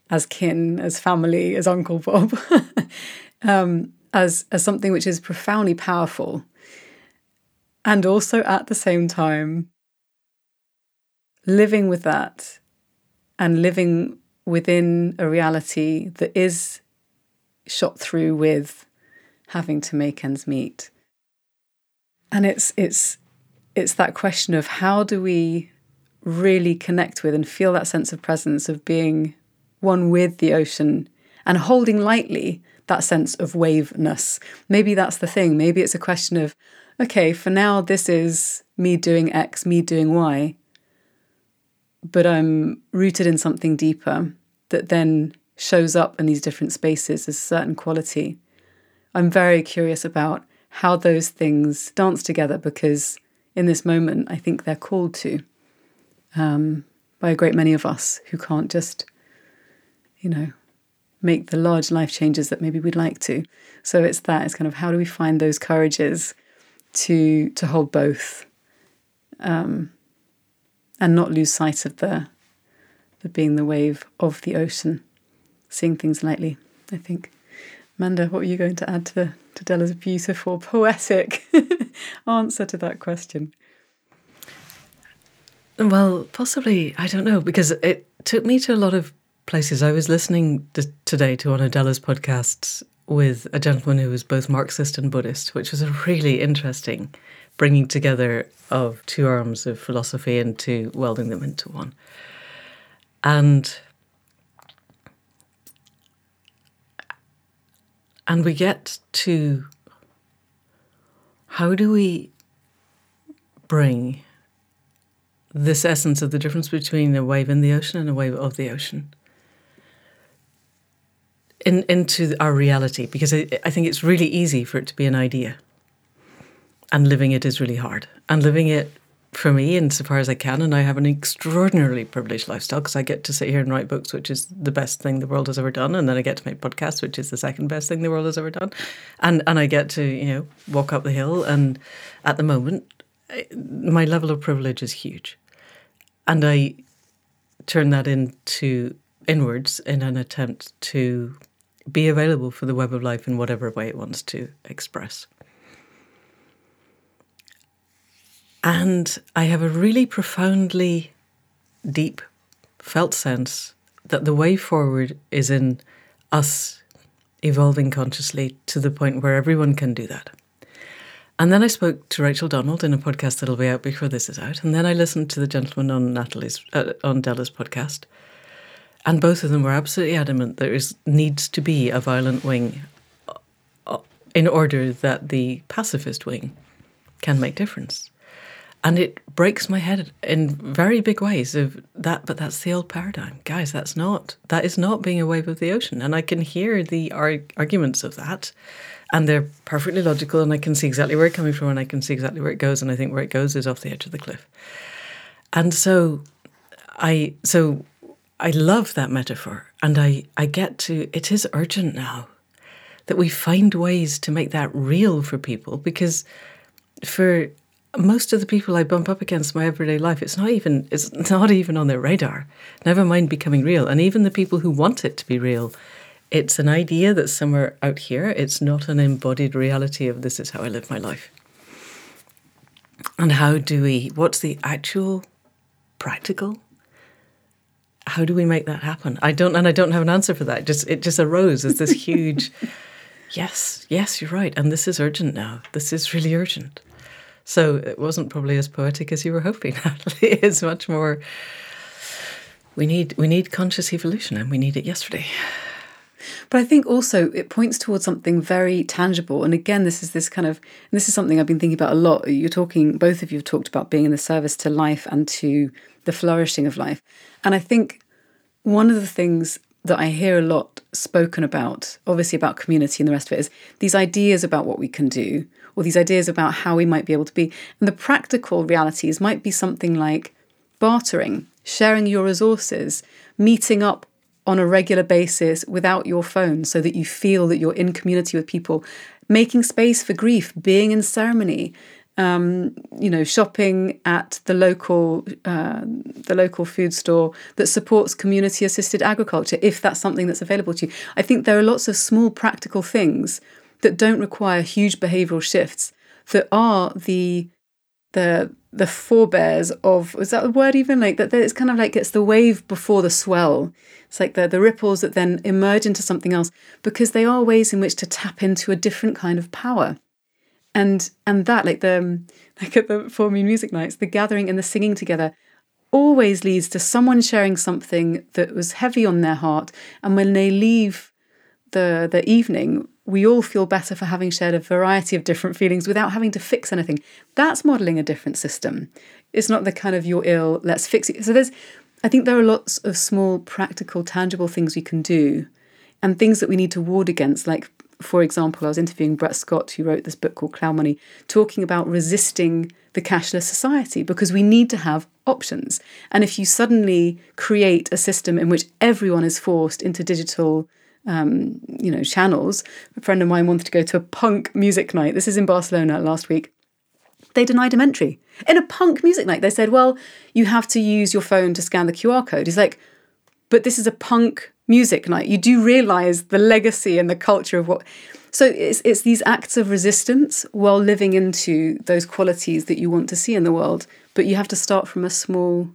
as kin, as family, as Uncle Bob, um, as as something which is profoundly powerful, and also at the same time living with that and living within a reality that is shot through with having to make ends meet. And it's it's it's that question of how do we really connect with and feel that sense of presence of being one with the ocean and holding lightly that sense of waveness. Maybe that's the thing. Maybe it's a question of, okay, for now, this is me doing X, me doing Y but I'm rooted in something deeper that then shows up in these different spaces as a certain quality. I'm very curious about how those things dance together because in this moment, I think they're called to um, by a great many of us who can't just, you know, make the large life changes that maybe we'd like to. So it's that. It's kind of how do we find those courages to to hold both. Um, and not lose sight of the, the being the wave of the ocean, seeing things lightly, I think. Manda, what were you going to add to, to Della's beautiful, poetic answer to that question? Well, possibly, I don't know, because it took me to a lot of places. I was listening to, today to one of Della's podcasts with a gentleman who was both Marxist and Buddhist, which was a really interesting bringing together of two arms of philosophy and to welding them into one. And and we get to how do we bring this essence of the difference between a wave in the ocean and a wave of the ocean in, into our reality because I, I think it's really easy for it to be an idea and living it is really hard. And living it for me, insofar as I can, and I have an extraordinarily privileged lifestyle because I get to sit here and write books, which is the best thing the world has ever done, and then I get to make podcasts, which is the second best thing the world has ever done, and and I get to you know walk up the hill, and at the moment, my level of privilege is huge, and I turn that into inwards in an attempt to be available for the web of life in whatever way it wants to express. And I have a really profoundly deep felt sense that the way forward is in us evolving consciously to the point where everyone can do that. And then I spoke to Rachel Donald in a podcast that'll be out before this is out. And then I listened to the gentleman on Nathalie's uh, on Della's podcast, and both of them were absolutely adamant there is needs to be a violent wing uh, in order that the pacifist wing can make difference. And it breaks my head in very big ways of that, but that's the old paradigm. Guys, that's not, that is not being a wave of the ocean. And I can hear the arg- arguments of that, and they're perfectly logical, and I can see exactly where it's coming from, and I can see exactly where it goes, and I think where it goes is off the edge of the cliff. And so I, so I love that metaphor, and I, I get to, it is urgent now that we find ways to make that real for people because for most of the people I bump up against in my everyday life, it's not even it's not even on their radar. Never mind becoming real. And even the people who want it to be real, it's an idea that's somewhere out here. It's not an embodied reality of this is how I live my life. And how do we what's the actual practical? How do we make that happen? I don't and I don't have an answer for that. Just it just arose as this huge Yes, yes, you're right. And this is urgent now. This is really urgent. So it wasn't probably as poetic as you were hoping, Nathalie. It's much more we need we need conscious evolution and we need it yesterday. But I think also it points towards something very tangible. And again, this is this kind of this is something I've been thinking about a lot. You're talking both of you have talked about being in the service to life and to the flourishing of life. And I think one of the things that I hear a lot spoken about, obviously about community and the rest of it, is these ideas about what we can do, or these ideas about how we might be able to be. And the practical realities might be something like bartering, sharing your resources, meeting up on a regular basis without your phone so that you feel that you're in community with people, making space for grief, being in ceremony, um, you know, shopping at the local uh, the local food store that supports community assisted agriculture, if that's something that's available to you. I think there are lots of small practical things that don't require huge behavioural shifts that are the the the forebears of is that a word even? Like that it's kind of like it's the wave before the swell. It's like the the ripples that then emerge into something else because they are ways in which to tap into a different kind of power. And and that like the um, like at the four moon music nights the gathering and the singing together always leads to someone sharing something that was heavy on their heart and when they leave the the evening we all feel better for having shared a variety of different feelings without having to fix anything. That's modeling a different system. It's not the kind of you're ill let's fix it. So there's i think there are lots of small practical tangible things we can do and things that we need to ward against. Like for example, I was interviewing Brett Scott, who wrote this book called Cloud Money, talking about resisting the cashless society because we need to have options. And if you suddenly create a system in which everyone is forced into digital um, you know, channels. A friend of mine wanted to go to a punk music night. This is in Barcelona last week. They denied him entry. In a punk music night, they said, well, you have to use your phone to scan the QR code. He's like, but this is a punk music night, you do realize the legacy and the culture of what. So it's it's these acts of resistance while living into those qualities that you want to see in the world. But you have to start from a small,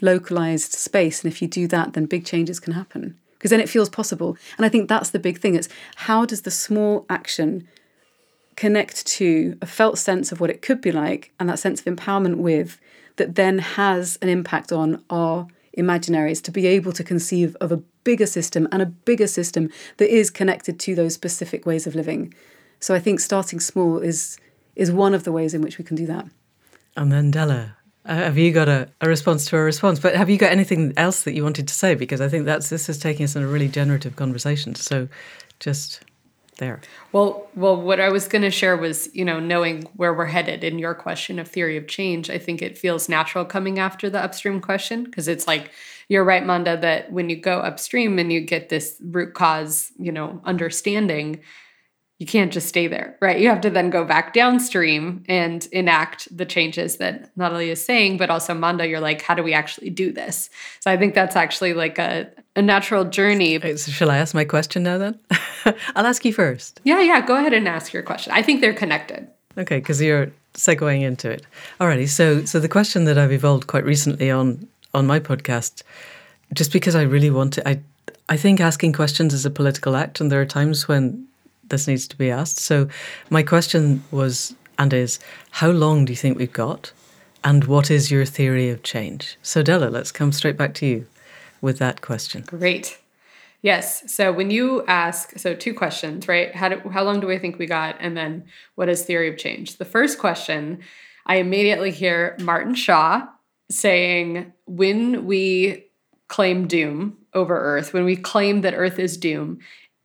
localized space, and if you do that, then big changes can happen because then it feels possible. And I think that's the big thing. It's how does the small action connect to a felt sense of what it could be like and that sense of empowerment with that then has an impact on our imaginaries to be able to conceive of a bigger system and a bigger system that is connected to those specific ways of living. So I think starting small is is one of the ways in which we can do that. And then Della, uh, have you got a, a response to a response? But have you got anything else that you wanted to say? Because I think that's this is taking us in a really generative conversation. So just there. Well, well, what I was going to share was, you know, knowing where we're headed in your question of theory of change. I think it feels natural coming after the upstream question because it's like you're right, Manda, that when you go upstream and you get this root cause, you know, understanding, you can't just stay there, right? You have to then go back downstream and enact the changes that Nathalie is saying, but also Manda, you're like, how do we actually do this? So I think that's actually like a, a natural journey. Shall I ask my question now then? I'll ask you first. Yeah, yeah, go ahead and ask your question. I think they're connected. Okay, because you're segueing into it. Alrighty, so so the question that I've evolved quite recently on on my podcast just because I really want to, I, I think asking questions is a political act, and there are times when this needs to be asked. So, my question was and is how long do you think we've got? And what is your theory of change? So, Della, let's come straight back to you with that question. Great. Yes. So when you ask, so two questions, right? How, do, how long do I think we got? And then what is theory of change? The first question, I immediately hear Martin Shaw saying, when we claim doom over Earth, when we claim that Earth is doom,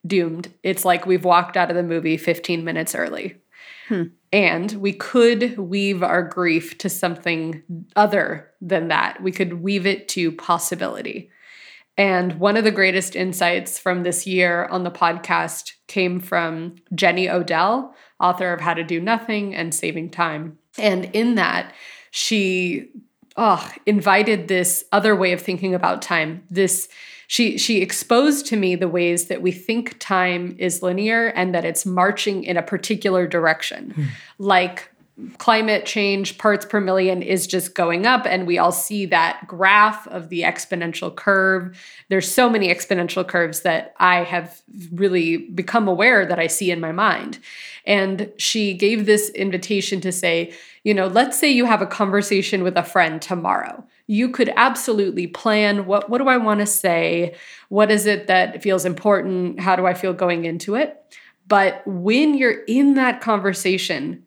doomed, it's like we've walked out of the movie 15 minutes early. Hmm. And we could weave our grief to something other than that. We could weave it to possibility. And one of the greatest insights from this year on the podcast came from Jenny Odell, author of How to Do Nothing and Saving Time. And in that, she oh, invited this other way of thinking about time. This she she exposed to me the ways that we think time is linear and that it's marching in a particular direction. Hmm. Like climate change parts per million is just going up and we all see that graph of the exponential curve there's so many exponential curves that i have really become aware that i see in my mind and she gave this invitation to say you know let's say you have a conversation with a friend tomorrow you could absolutely plan what what do i want to say what is it that feels important how do i feel going into it but when you're in that conversation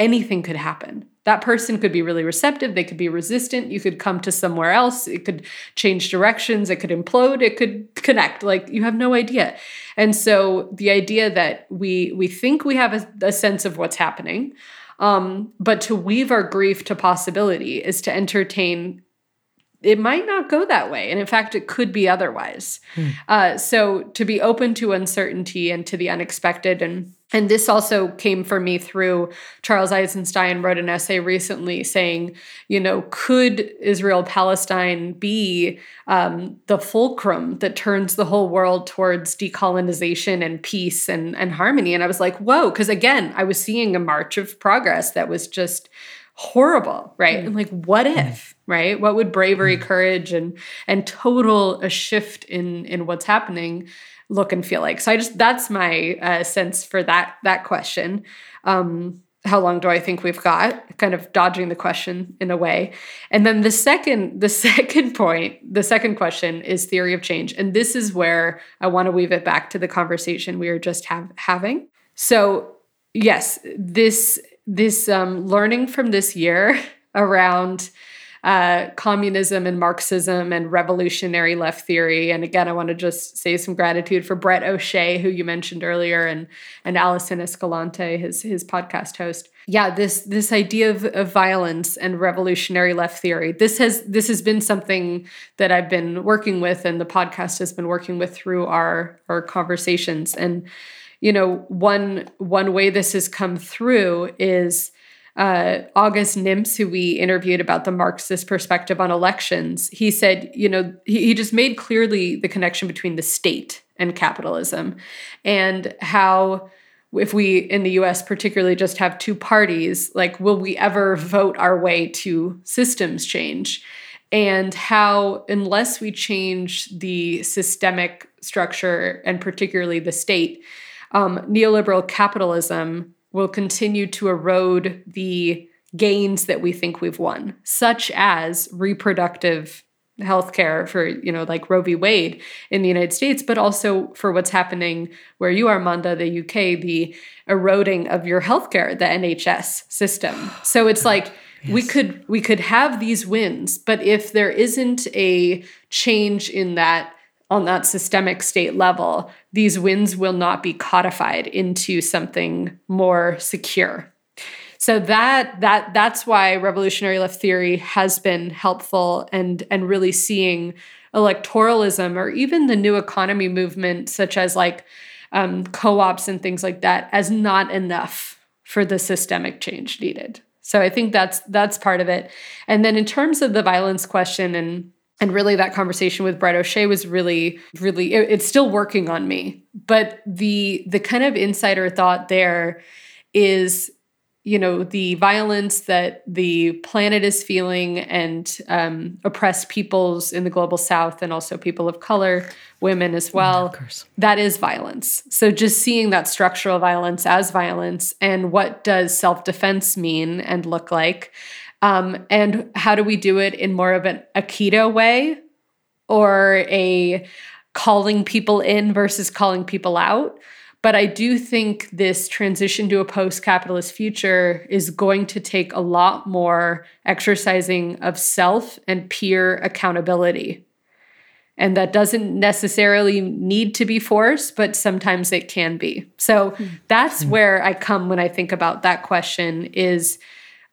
anything could happen. That person could be really receptive, they could be resistant, you could come to somewhere else, it could change directions, it could implode, it could connect. Like you have no idea. And so the idea that we we think we have a, a sense of what's happening, um, but to weave our grief to possibility is to entertain it might not go that way. And in fact, it could be otherwise. Hmm. Uh, so to be open to uncertainty and to the unexpected and and this also came for me through Charles Eisenstein wrote an essay recently saying, you know, could Israel Palestine be um, the fulcrum that turns the whole world towards decolonization and peace and, and harmony? And I was like, whoa, because again, I was seeing a march of progress that was just horrible, right? Mm. And like, what mm. if, right? What would bravery, mm. courage, and and total a shift in in what's happening look and feel like? So I just that's my uh, sense for that that question. Um, how long do I think we've got? Kind of dodging the question in a way. And then the second, the second point, the second question is theory of change. And this is where I want to weave it back to the conversation we were just have, having. So yes, this this um, learning from this year around uh, communism and Marxism and revolutionary left theory. And again, I want to just say some gratitude for Brett O'Shea, who you mentioned earlier, and and Alyson Escalante, his his podcast host. Yeah, this this idea of, of violence and revolutionary left theory. This has this has been something that I've been working with, and the podcast has been working with through our our conversations. And you know, one one way this has come through is uh, August Nimtz, who we interviewed about the Marxist perspective on elections, he said, you know, he, he just made clearly the connection between the state and capitalism and how if we in the US particularly just have two parties, like will we ever vote our way to systems change? And how, unless we change the systemic structure and particularly the state, um, neoliberal capitalism will continue to erode the gains that we think we've won, such as reproductive healthcare for you know like Roe v. Wade in the United States, but also for what's happening where you are, Manda, the UK, the eroding of your healthcare, the NHS system. So it's like yes. we could we could have these wins, but if there isn't a change in that on that systemic state level, these wins will not be codified into something more secure. So that that that's why revolutionary left theory has been helpful and and really seeing electoralism or even the new economy movement, such as like um, co-ops and things like that, as not enough for the systemic change needed. So I think that's that's part of it. And then in terms of the violence question and and really that conversation with Brett O'Shea was really really it, it's still working on me. But the the kind of insider thought there is you know the violence that the planet is feeling and um, oppressed peoples in the global south and also people of color women as well Yeah, that is violence. So just seeing that structural violence as violence and what does self-defense mean and look like um, and how do we do it in more of an aikido way or a calling people in versus calling people out but I do think this transition to a post capitalist future is going to take a lot more exercising of self and peer accountability. And that doesn't necessarily need to be forced, but sometimes it can be. So that's where I come when I think about that question is,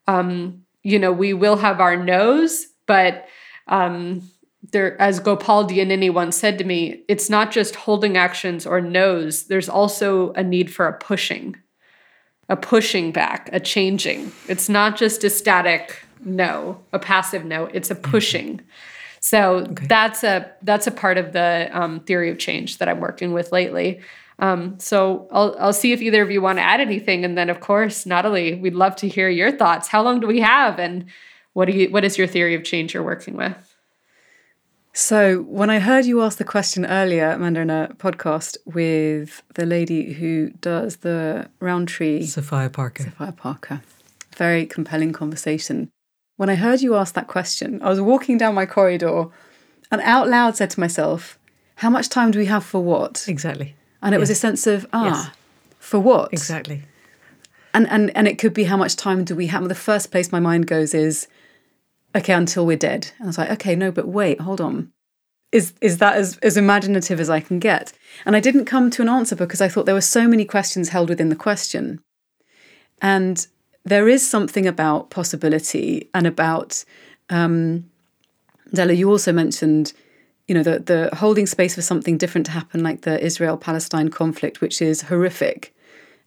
um, you know, we will have our no's, but um, there, as Gopal Dayaneni once said to me, it's not just holding actions or no's, there's also a need for a pushing, a pushing back, a changing. It's not just a static no, a passive no, it's a pushing. So that's a that's a part of the um, theory of change that I'm working with lately. Um, so I'll I'll see if either of you want to add anything, and then of course, Nathalie, we'd love to hear your thoughts. How long do we have, and what do you what is your theory of change you're working with? So, when I heard you ask the question earlier, Manda, in a podcast with the lady who does the Rowntree, Sophia Parker. Sophia Parker, very compelling conversation. When I heard you ask that question, I was walking down my corridor and out loud said to myself, How much time do we have for what? Exactly. And it was a sense of, ah, Yes. for what? Exactly. And, and, and it could be how much time do we have? The first place my mind goes is, okay, until we're dead. And I was like, okay, no, but wait, hold on. Is is that as, as imaginative as I can get? And I didn't come to an answer because I thought there were so many questions held within the question. And there is something about possibility and about um, Della, you also mentioned, you know, the the holding space for something different to happen, like the Israel-Palestine conflict, which is horrific,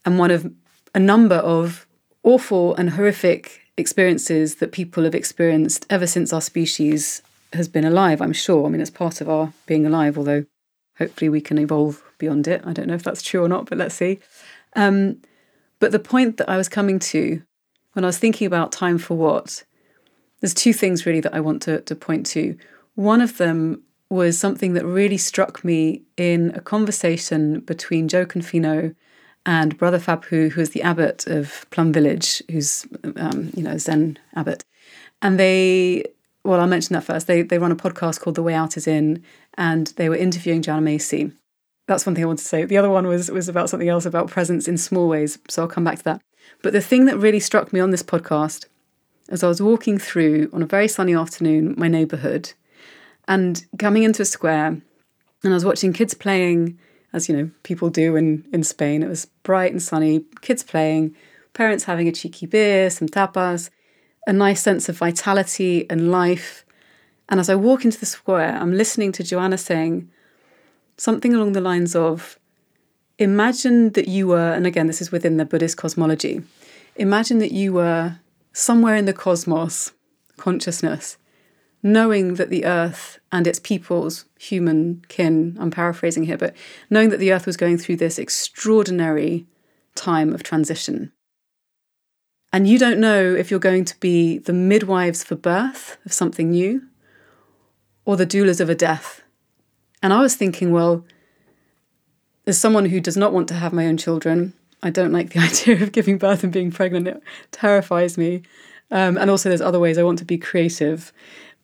and one of a number of awful and horrific experiences that people have experienced ever since our species has been alive. I'm sure. I mean, it's part of our being alive, although hopefully we can evolve beyond it. I don't know if that's true or not, but let's see. Um, but the point that I was coming to when I was thinking about time for what, there's two things really that I want to, to point to. One of them was something that really struck me in a conversation between Jo Confino and Brother Phap Huu, who is the abbot of Plum Village, who's um, you know Zen abbot, and they. Well, I'll mention that first. They they run a podcast called The Way Out Is In, and they were interviewing Joanna Macy. That's one thing I want to say. The other one was was about something else about presence in small ways. So I'll come back to that. But the thing that really struck me on this podcast, as I was walking through on a very sunny afternoon, my neighbourhood, and coming into a square, and I was watching kids playing, as you know, people do in, in Spain. It was bright and sunny, kids playing, parents having a cheeky beer, some tapas, a nice sense of vitality and life. And as I walk into the square, I'm listening to Joanna saying something along the lines of Imagine that you were, and again, this is within the Buddhist cosmology, imagine that you were somewhere in the cosmos, consciousness, knowing that the earth and its peoples, human kin, I'm paraphrasing here, but knowing that the earth was going through this extraordinary time of transition. And you don't know if you're going to be the midwives for birth of something new or the doulas of a death. And I was thinking, well, as someone who does not want to have my own children, I don't like the idea of giving birth and being pregnant. It terrifies me. Um, and also, there's other ways I want to be creative.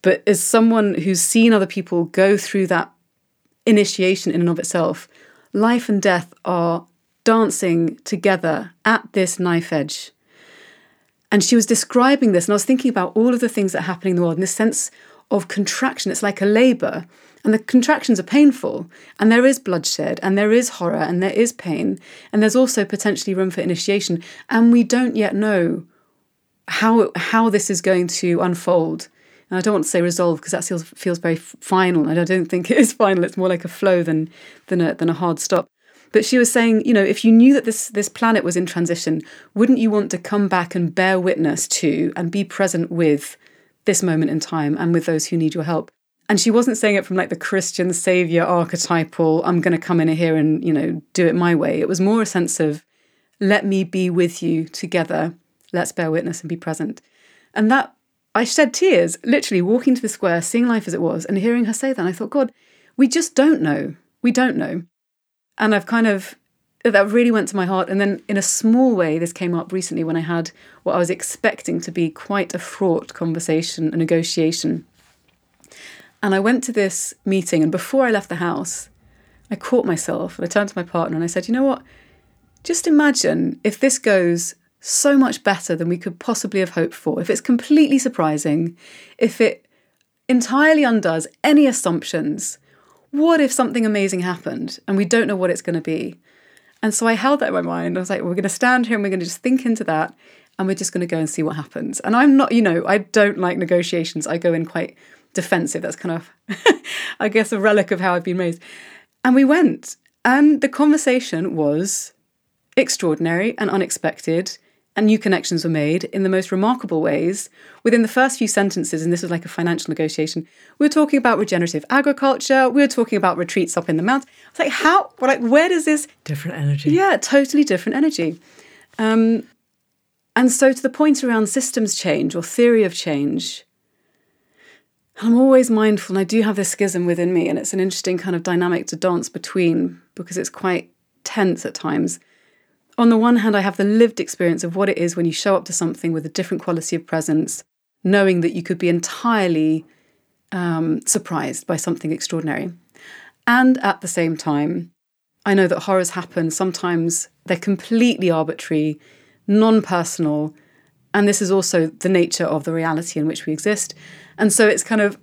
But as someone who's seen other people go through that initiation in and of itself, life and death are dancing together at this knife edge. And she was describing this, and I was thinking about all of the things that are happening in the world in this sense of contraction. It's like a labor, and the contractions are painful, and there is bloodshed, and there is horror, and there is pain, and there's also potentially room for initiation. And we don't yet know how how this is going to unfold. And I don't want to say resolve because that feels feels very final, and I don't think it is final. It's more like a flow than than a than a hard stop. But she was saying, you know, if you knew that this this planet was in transition, wouldn't you want to come back and bear witness to and be present with this moment in time and with those who need your help? And she wasn't saying it from like the Christian savior archetypal, I'm going to come in here and, you know, do it my way. It was more a sense of let me be with you together. let's bear witness and be present. And that I shed tears, literally walking to the square, seeing life as it was, and hearing her say that. And I thought, God, we just don't know. We don't know. And I've kind of that really went to my heart. And then, in a small way, this came up recently when I had what I was expecting to be quite a fraught conversation, a negotiation. And I went to this meeting, and before I left the house, I caught myself and I turned to my partner and I said, You know what? Just imagine if this goes so much better than we could possibly have hoped for, if it's completely surprising, if it entirely undoes any assumptions. What if something amazing happened and we don't know what it's going to be? And so I held that in my mind. I was like, we're going to stand here and we're going to just think into that and we're just going to go and see what happens. And I'm not, you know, I don't like negotiations. I go in quite defensive. That's kind of, I guess, a relic of how I've been raised. And we went. And the conversation was extraordinary and unexpected and new connections were made in the most remarkable ways. Within the first few sentences, and this was like a financial negotiation, we were talking about regenerative agriculture. We were talking about retreats up in the mountains. It's like, how? Like, where does this different energy? Yeah, totally different energy. Um, and so, to the point around systems change or theory of change, I'm always mindful, and I do have this schism within me, and it's an interesting kind of dynamic to dance between because it's quite tense at times on the one hand, I have the lived experience of what it is when you show up to something with a different quality of presence, knowing that you could be entirely um, surprised by something extraordinary. And at the same time, I know that horrors happen. Sometimes they're completely arbitrary, non personal. And this is also the nature of the reality in which we exist. And so it's kind of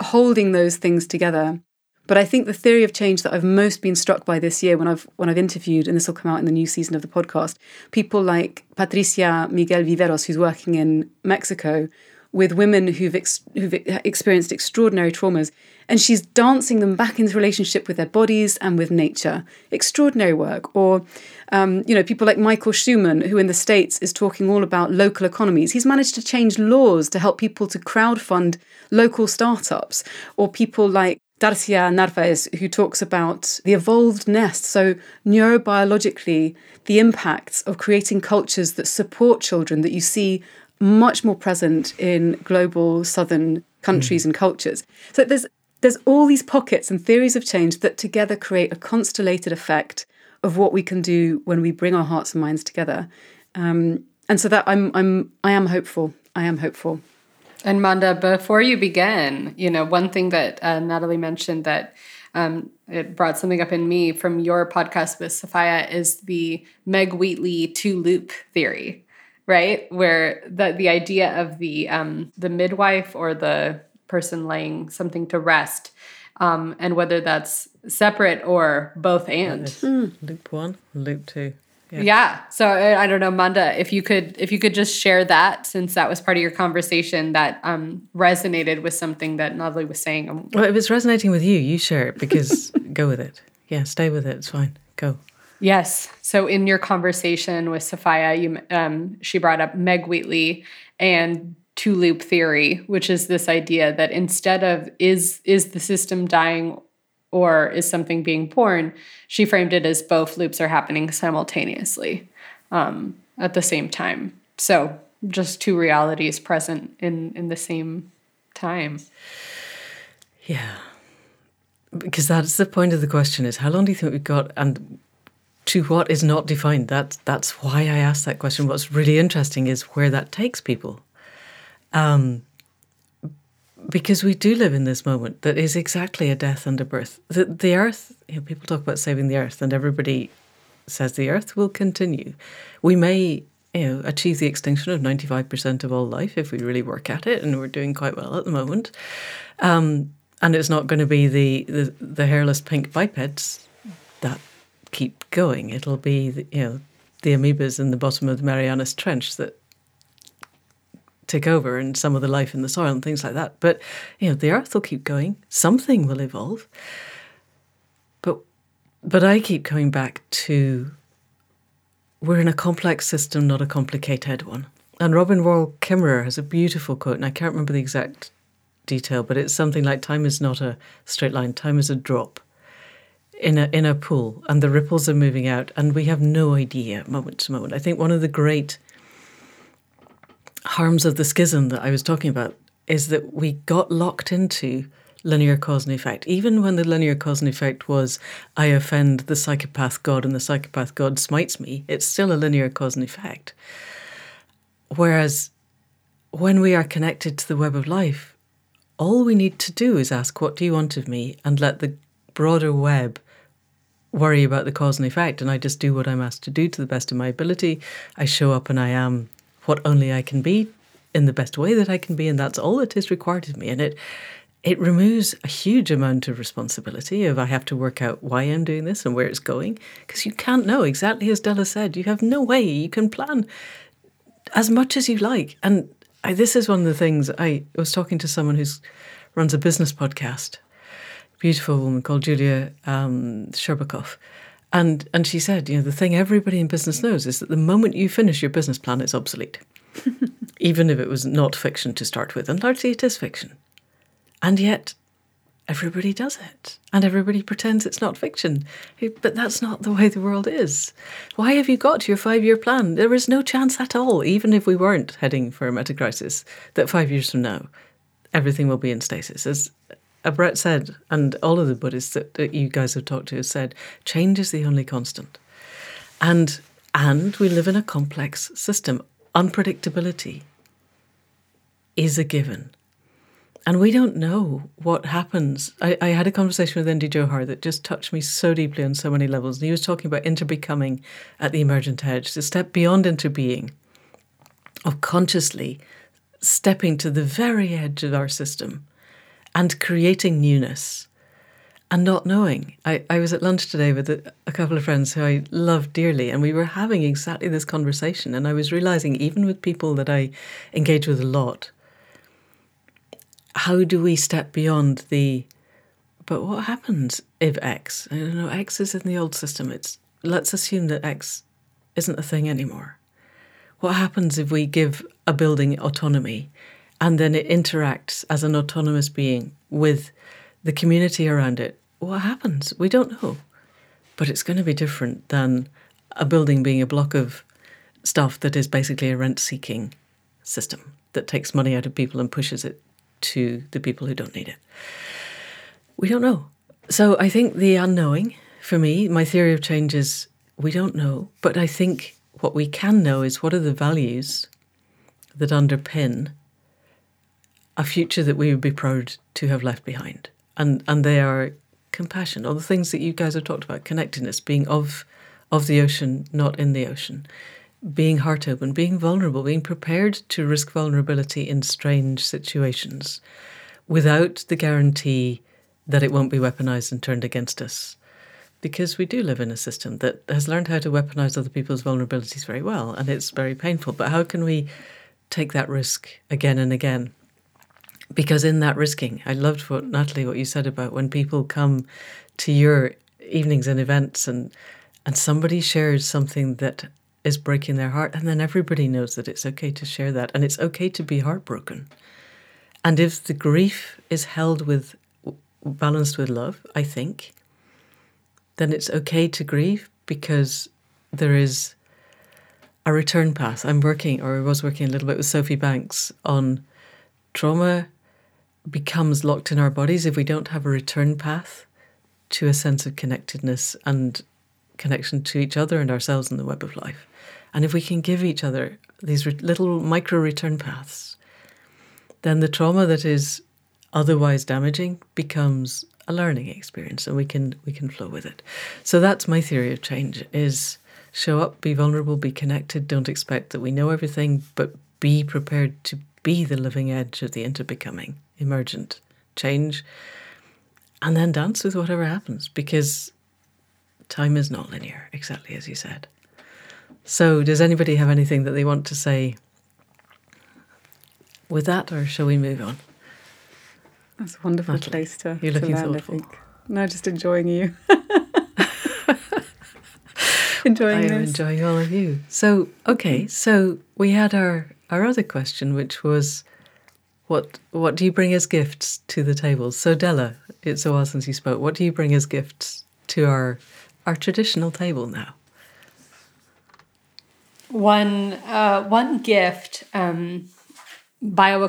holding those things together but I think the theory of change that I've most been struck by this year when I've when I've interviewed, and this will come out in the new season of the podcast, people like Patricia Miguel Viveros, who's working in Mexico with women who've ex- who've experienced extraordinary traumas, and she's dancing them back into relationship with their bodies and with nature. Extraordinary work. Or, um, you know, people like Michael Shuman, who in the States is talking all about local economies. He's managed to change laws to help people to crowdfund local startups. Or people like Darcia Narvaez, who talks about the evolved nest. So, neurobiologically, the impacts of creating cultures that support children that you see much more present in global southern countries mm. and cultures. So, there's there's all these pockets and theories of change that together create a constellated effect of what we can do when we bring our hearts and minds together. Um, and so that I'm I'm I am hopeful. I am hopeful. And Manda, before you begin, you know, one thing that uh, Nathalie mentioned that um, it brought something up in me from your podcast with Sophia is the Meg Wheatley two loop theory, right? Where the the idea of the um, the midwife or the person laying something to rest, um, and whether that's separate or both and. Loop one, loop two. Yeah. yeah. So I don't know, Manda, if you could if you could just share that since that was part of your conversation that um, resonated with something that Nathalie was saying. Well, if it's resonating with you, you share it because go with it. Yeah, stay with it. It's fine. Go. Yes. So in your conversation with Sophia, you um, she brought up Meg Wheatley and two loop theory, which is this idea that instead of is is the system dying or is something being born, she framed it as both loops are happening simultaneously um, at the same time. So just two realities present in in the same time. Yeah. Because that's the point of the question is how long do you think we've got and to what is not defined? That's that's why I asked that question. What's really interesting is where that takes people. Um, because we do live in this moment that is exactly a death and a birth. The, the earth, you know, people talk about saving the earth, and everybody says the earth will continue. We may, you know, achieve the extinction of 95% of all life if we really work at it, and we're doing quite well at the moment. Um, and it's not going to be the, the, the hairless pink bipeds that keep going. It'll be, the, you know, the amoebas in the bottom of the Marianas Trench that take over and some of the life in the soil and things like that. But you know, the earth will keep going. Something will evolve. But but I keep coming back to we're in a complex system, not a complicated one. And Robin Wall Kimmerer has a beautiful quote, and I can't remember the exact detail, but it's something like time is not a straight line, time is a drop in a in a pool and the ripples are moving out and we have no idea moment to moment. I think one of the great harms of the schism that I was talking about is that we got locked into linear cause and effect. Even when the linear cause and effect was, I offend the psychopath God and the psychopath God smites me, it's still a linear cause and effect. Whereas when we are connected to the web of life, all we need to do is ask, What do you want of me? and let the broader web worry about the cause and effect. And I just do what I'm asked to do to the best of my ability. I show up and I am what only I can be in the best way that I can be. And that's all that is required of me. And it, it removes a huge amount of responsibility of I have to work out why I'm doing this and where it's going because you can't know exactly as Della said you have no way you can plan as much as you like and I, this is one of the things I was talking to someone who's runs a business podcast beautiful woman called Julia um, Sherbakov. And, and she said, you know, the thing everybody in business knows is that the moment you finish your business plan, it's obsolete, even if it was not fiction to start with. And largely it is fiction. And yet, everybody does it. And everybody pretends it's not fiction. But that's not the way the world is. Why have you got your five year plan? There is no chance at all, even if we weren't heading for a meta crisis, that five years from now, everything will be in stasis. As Uh, Brett said, and all of the Buddhists that, that you guys have talked to have said, change is the only constant. And and we live in a complex system. Unpredictability is a given. And we don't know what happens. I, I had a conversation with Indy Johar that just touched me so deeply on so many levels. And he was talking about interbecoming at the emergent edge, to step beyond interbeing, of consciously stepping to the very edge of our system and creating newness and not knowing. I, I was at lunch today with a, a, couple of friends who I love dearly, and we were having exactly this conversation. And I was realizing, even with people that I engage with a lot, how do we step beyond the, but what happens if X? I don't know, X is in the old system. It's let's assume that X isn't a thing anymore. What happens if we give a building autonomy and then it interacts as an autonomous being with the community around it, what happens? We don't know. But it's going to be different than a building being a block of stuff that is basically a rent seeking system that takes money out of people and pushes it to the people who don't need it. We don't know. So I think the unknowing, for me, my theory of change is we don't know. But I think what we can know is what are the values that underpin a future that we would be proud to have left behind. And and they are compassion, all the things that you guys have talked about, connectedness, being of of the ocean, not in the ocean, being heart open, being vulnerable, being prepared to risk vulnerability in strange situations without the guarantee that it won't be weaponized and turned against us. Because we do live in a system that has learned how to weaponize other people's vulnerabilities very well, and it's very painful. But how can we take that risk again and again? Because in that risking, I loved what Nathalie, what you said about when people come to your evenings and events and and somebody shares something that is breaking their heart, and then everybody knows that it's okay to share that, and it's okay to be heartbroken. And if the grief is held with balanced with love, I think, then it's okay to grieve because there is a return path. I'm working, or I was working a little bit with Sophie Banks on trauma becomes locked in our bodies if we don't have a return path to a sense of connectedness and connection to each other and ourselves in the web of life. And if we can give each other these re- little micro return paths, then the trauma that is otherwise damaging becomes a learning experience and we can we can flow with it. So that's my theory of change is show up, be vulnerable, be connected, don't expect that we know everything, but be prepared to be the living edge of the interbecoming emergent change, and then dance with whatever happens because time is not linear, exactly as you said. So, does anybody have anything that they want to say with that, or shall we move on? That's a wonderful Nathalie, place to, you're looking to land, thoughtful. I think. No, just enjoying you. enjoying I am this. enjoying all of you. So, okay, so we had our, our other question, which was what what do you bring as gifts to the table? So Della, it's a while since you spoke. What do you bring as gifts to our our traditional table now? One uh, one gift um, Bayo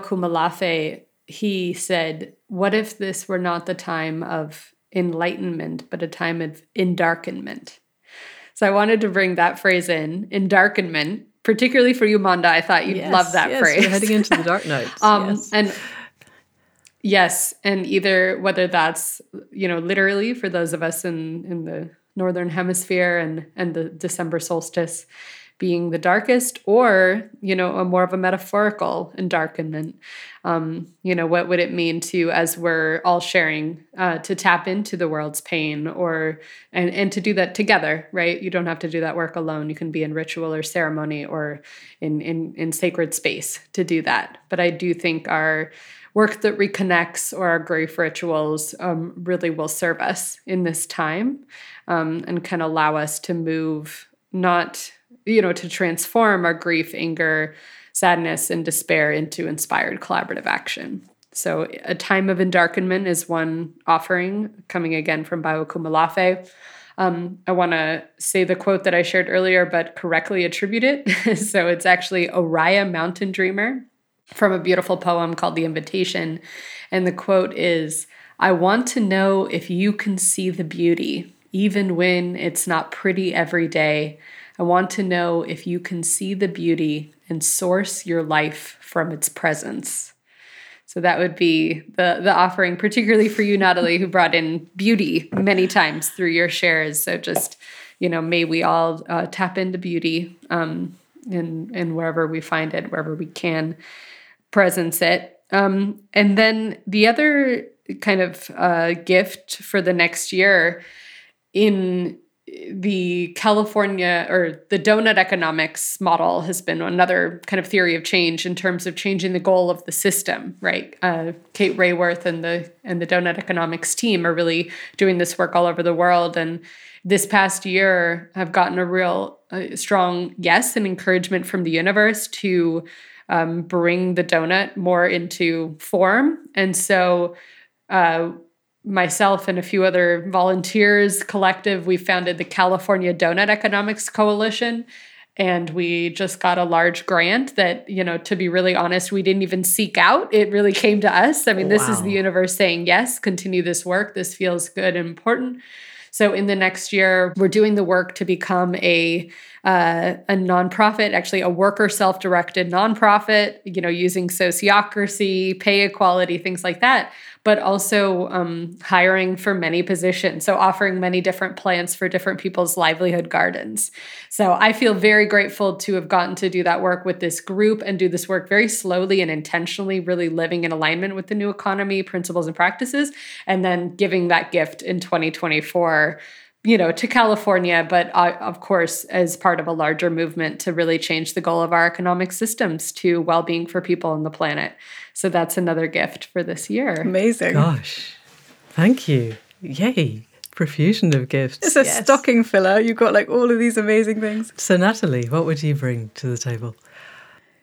he said, What if this were not the time of enlightenment, but a time of endarkenment? So I wanted to bring that phrase in, endarkenment, particularly for you, Manda. I thought you'd Yes, love that yes, phrase. We're heading into the dark night. um, yes. And yes, and either whether that's you know literally for those of us in in the northern hemisphere and and the December solstice being the darkest, or you know a more of a metaphorical endarkenment. Um, you know what would it mean to as we're all sharing uh, to tap into the world's pain, or and and to do that together, right? You don't have to do that work alone. You can be in ritual or ceremony or in in in sacred space to do that. But I do think our work that reconnects or our grief rituals um, really will serve us in this time um, and can allow us to move not you know to transform our grief anger sadness and despair into inspired collaborative action so a time of endarkenment is one offering coming again from Bayo Akomolafe. Um, I want to say the quote that I shared earlier, but correctly attribute it. so it's actually Oriah Mountain Dreamer from a beautiful poem called The Invitation. And the quote is I want to know if you can see the beauty, even when it's not pretty every day. I want to know if you can see the beauty and source your life from its presence. So that would be the the offering, particularly for you, Nathalie, who brought in beauty many times through your shares. So just you know, may we all uh, tap into beauty um, in in wherever we find it, wherever we can presence it. Um, and then the other kind of uh, gift for the next year in the California or the Doughnut economics model has been another kind of theory of change in terms of changing the goal of the system, right? Uh, Kate Raworth and the and the Doughnut economics team are really doing this work all over the world, and this past year have gotten a real uh, strong yes and encouragement from the universe to um, bring the Doughnut more into form, and so. Uh, myself and a few other volunteers collective we founded the california Doughnut economics coalition. And we just got a large grant that you know to be really honest we didn't even seek out. It really came to us. I mean this is the universe saying yes continue this work. This feels good and important. So in the next year we're doing the work to become a uh, a nonprofit actually a worker self-directed nonprofit you know using sociocracy pay equality things like that but also um, hiring for many positions. So, offering many different plants for different people's livelihood gardens. So, I feel very grateful to have gotten to do that work with this group and do this work very slowly and intentionally, really living in alignment with the new economy principles and practices, and then giving that gift in 2024 you know to california but uh, of course as part of a larger movement to really change the goal of our economic systems to well-being for people on the planet so that's another gift for this year Amazing. Gosh, thank you. Yay, profusion of gifts. It's a Yes. stocking filler. You've got like all of these amazing things. So, Nathalie, what would you bring to the table?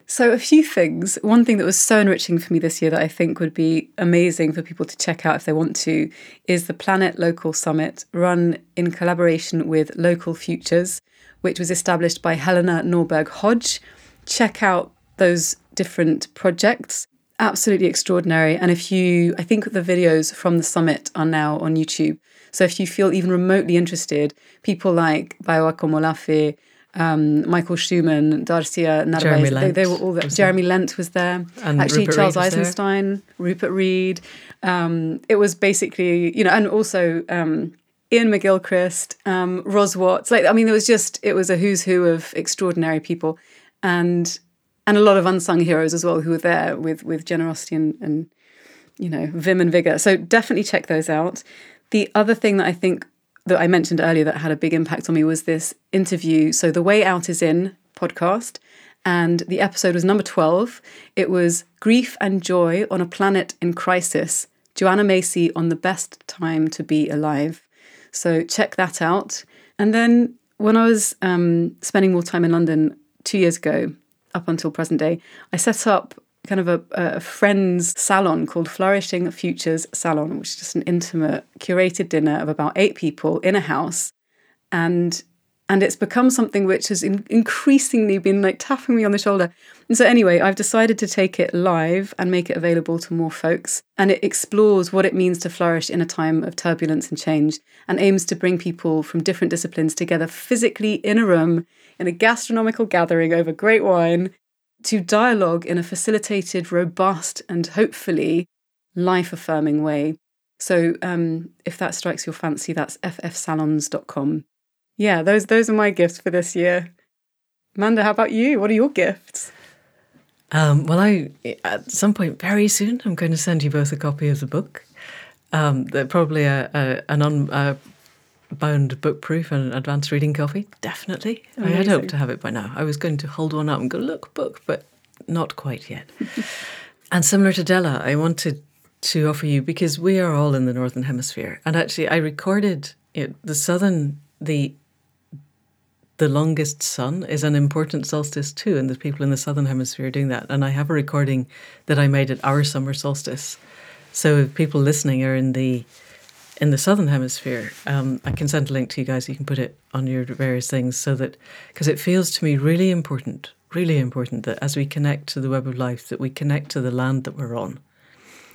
So, a few things. One thing that was so enriching for me this year that I think would be amazing for people to check out if they want to is the Planet Local Summit, run in collaboration with Local Futures, which was established by Helena Norberg Hodge. Check out those different projects. Absolutely extraordinary. And if you, I think the videos from the summit are now on YouTube. So if you feel even remotely interested, people like Bayo Akomolafe, um, Michael Shuman, Darcia Narvaez, they, Lent they were all there. Jeremy Lent was there. And Actually, Rupert Charles was there. Eisenstein, Rupert Read. Um, it was basically, you know, and also um, Iain McGilchrist, um, Ros Watts. Like, I mean, it was just, it was a who's who of extraordinary people. And and a lot of unsung heroes as well who were there with with generosity and, and you know vim and vigor. So definitely check those out. The other thing that I think that I mentioned earlier that had a big impact on me was this interview. So the Way Out is In podcast, and the episode was number twelve. It was grief and joy on a planet in crisis. Joanna Macy on the best time to be alive. So check that out. And then when I was um, spending more time in London two years ago, up until present day, I set up kind of a, a friend's salon called Flourishing Futures Salon, which is just an intimate, curated dinner of about eight people in a house. And and it's become something which has in- increasingly been like tapping me on the shoulder. And so, anyway, I've decided to take it live and make it available to more folks. And it explores what it means to flourish in a time of turbulence and change and aims to bring people from different disciplines together physically in a room in a gastronomical gathering over great wine to dialogue in a facilitated, robust, and hopefully life affirming way. So, um, if that strikes your fancy, that's ffsalons.com yeah, those those are my gifts for this year. Amanda, how about you? What are your gifts? Um, well, I at some point very soon, I'm going to send you both a copy of the book. Um, probably a, a an unbound book proof and advanced reading copy. Definitely, Amazing. I had hoped to have it by now. I was going to hold one up and go look book, but not quite yet. and similar to Della, I wanted to offer you because we are all in the northern hemisphere, and actually, I recorded it, the southern the the longest sun is an important solstice too, and the people in the southern hemisphere are doing that. And I have a recording that I made at our summer solstice. So if people listening are in the in the southern hemisphere, um, I can send a link to you guys. You can put it on your various things so that because it feels to me really important, really important that as we connect to the web of life, that we connect to the land that we're on.